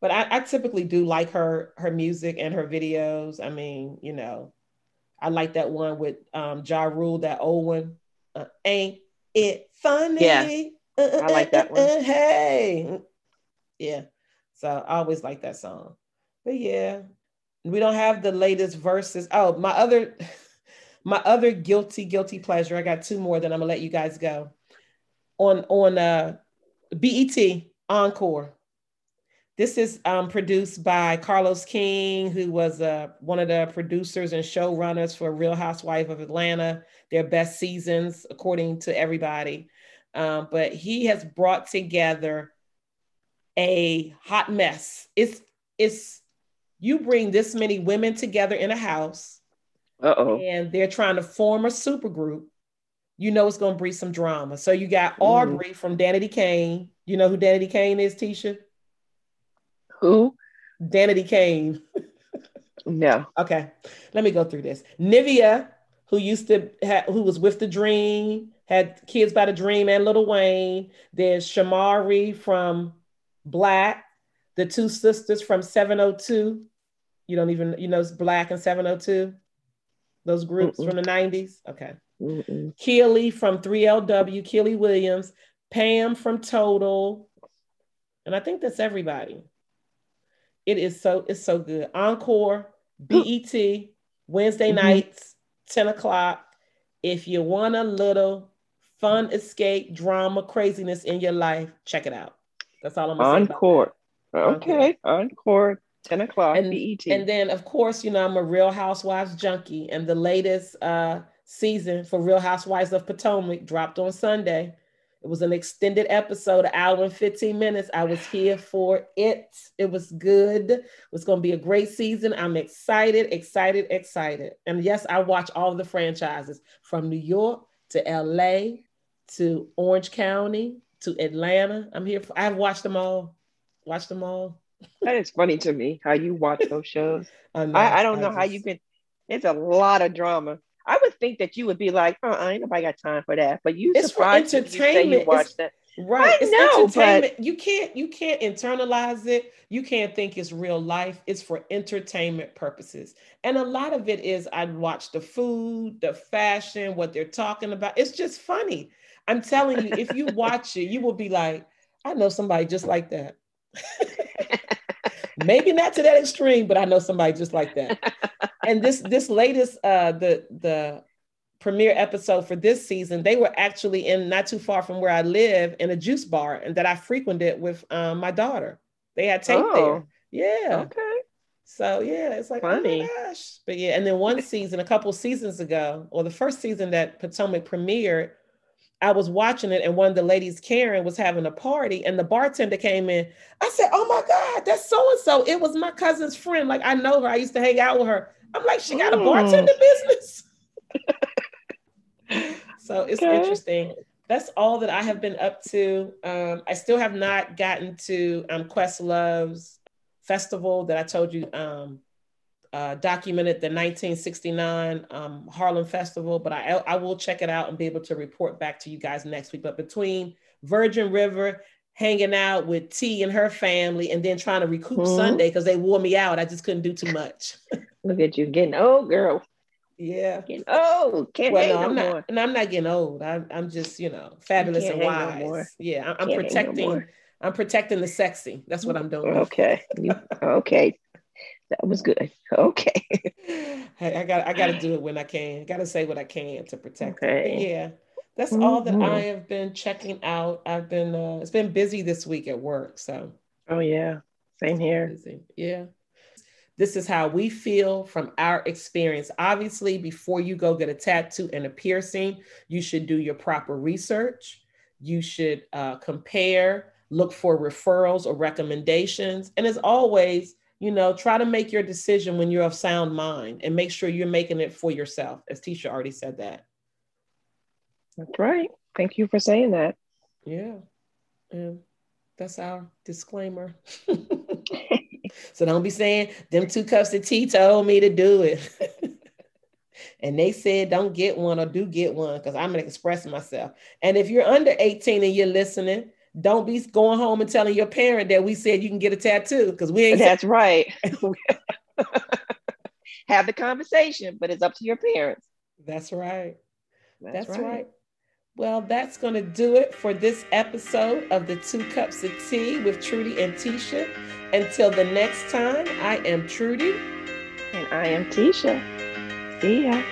Speaker 2: but I, I typically do like her her music and her videos. I mean, you know, I like that one with um Ja Rule, that old one. Uh, ain't it funny?
Speaker 3: Yeah,
Speaker 2: Uh,
Speaker 3: I like that one.
Speaker 2: uh, hey. Yeah. So I always like that song. But yeah, we don't have the latest verses. Oh, my other my other guilty guilty pleasure. I got two more. Then I'm gonna let you guys go. On on uh, BET Encore. This is um, produced by Carlos King, who was uh, one of the producers and showrunners for Real Housewife of Atlanta, their best seasons, according to everybody. Um, but he has brought together a hot mess. It's it's you bring this many women together in a house
Speaker 3: Uh oh.
Speaker 2: and they're trying to form a super group, you know it's going to breed some drama. So you got. Aubrey mm-hmm. from Danity Kane. You know who Danity Kane is, Tisha?
Speaker 3: Who?
Speaker 2: Danity Kane.
Speaker 3: No.
Speaker 2: Okay, let me go through this. Nivea, who used to ha- who was with the Dream, had kids by the Dream and Little Wayne. There's Shamari from Blaque, the two sisters from 702. You don't even you know it's Blaque and 702. Those groups
Speaker 3: Mm-mm.
Speaker 2: from the 90s. Okay.
Speaker 3: Mm-mm.
Speaker 2: Kiely from 3LW, Kiely Williams, Pam from Total, and I think that's everybody. It is so it's so good. Encore, BET, Wednesday
Speaker 3: Mhm.
Speaker 2: nights, 10 o'clock. If you want a little fun escape, drama, craziness in your life, check it out. That's all I'm gonna say.
Speaker 3: Encore.
Speaker 2: Encore.
Speaker 3: Okay. Encore. 10 o'clock.
Speaker 2: And-
Speaker 3: BET.
Speaker 2: And then, of course, you know I'm a Real Housewives junkie, and the latest uh, season for Real Housewives of Potomac dropped on Sunday. It was an extended episode, an hour and 15 minutes. I was here for it. It was good. It was going to be a great season. I'm excited, excited, excited. And yes, I watch all the franchises from New York to LA to Orange County to Atlanta. I'm here. For, I've watched them all. Watched them all.
Speaker 3: that is funny to me how you watch those shows.
Speaker 2: know,
Speaker 3: I, I don't know how you can. It's a lot of drama. I would think that you would be like, uh, uh ain't nobody got time for that. But you
Speaker 2: It's for
Speaker 3: surprised me when you you
Speaker 2: entertainment.
Speaker 3: watch that.
Speaker 2: Right.
Speaker 3: I
Speaker 2: it's
Speaker 3: know,
Speaker 2: entertainment. You can't you can't internalize it. You can't think it's real life. It's for entertainment purposes. And a lot of it is I watch the food, the fashion, what they're talking about. It's just funny. I'm telling you, if you watch it, you will be like, I know somebody just like that. Maybe not to that extreme, but I know somebody just like that. and this this latest uh the the premiere episode for this season, they were actually in not too far from where I live in a juice bar and that I frequented with um, my daughter. They had tape
Speaker 3: Oh.
Speaker 2: there. Yeah.
Speaker 3: Okay.
Speaker 2: So yeah, it's like
Speaker 3: Funny.
Speaker 2: oh my gosh. But yeah, and then one season, a couple seasons ago, or the first season that Potomac premiered, I was watching it, and one of the ladies, Karen, was having a party, and the bartender came in. I said, "Oh my God, that's so and so. It was my cousin's friend. Like I know her. I used to hang out with her. I'm like, she got a
Speaker 3: Mm.
Speaker 2: bartender business." so it's
Speaker 3: Okay.
Speaker 2: interesting. That's all that I have been up to. Um, I still have not gotten to um, Questlove's festival that I told you um, uh, documented the 1969 um, Harlem Festival, but I, I will check it out and be able to report back to you guys next week. But between Virgin River, hanging out with T and her family, and then trying to recoup mm-hmm. Sunday because they wore me out, I just couldn't do too much.
Speaker 3: Look at you getting old, girl.
Speaker 2: Yeah.
Speaker 3: Getting old. Can't well, no,
Speaker 2: I'm
Speaker 3: no
Speaker 2: not,
Speaker 3: more.
Speaker 2: And I'm not getting old. I'm, I'm just, you know, fabulous and wise. No yeah, I'm, I'm protecting. No I'm protecting the sexy. That's what I'm doing.
Speaker 3: Okay. You, okay. That was good. Okay.
Speaker 2: hey, I got I got to do it when I can. Got to say what I can to protect. Okay. Yeah. That's mm-hmm. all that I mm-hmm. have been checking out. I've been uh, it's been busy this week at work. So.
Speaker 3: Oh yeah. Same here.
Speaker 2: Busy. Yeah. This is how we feel from our experience. Obviously, before you go get a tattoo and a piercing, you should do your proper research. You should uh, compare, look for referrals or recommendations. And as always, you know, try to make your decision when you're of sound mind and make sure you're making it for yourself, as Tisha already said that.
Speaker 3: That's right. Thank you for saying that.
Speaker 2: Yeah. And that's our disclaimer. So don't be saying them two cups of tea told me to do it. and they said don't get one or do get one because I'm gonna express myself. And if you're under 18 and you're listening, don't be going home and telling your parent that we said you can get a tattoo because we ain't.
Speaker 3: That's right. Have the conversation, but it's up to your parents.
Speaker 2: That's right. That's, That's right. right. Well, that's going to do it for this episode of the Two Cups of Tea with Trudy and Tisha. Until the next time, I am Trudy.
Speaker 3: And I am Tisha. See ya.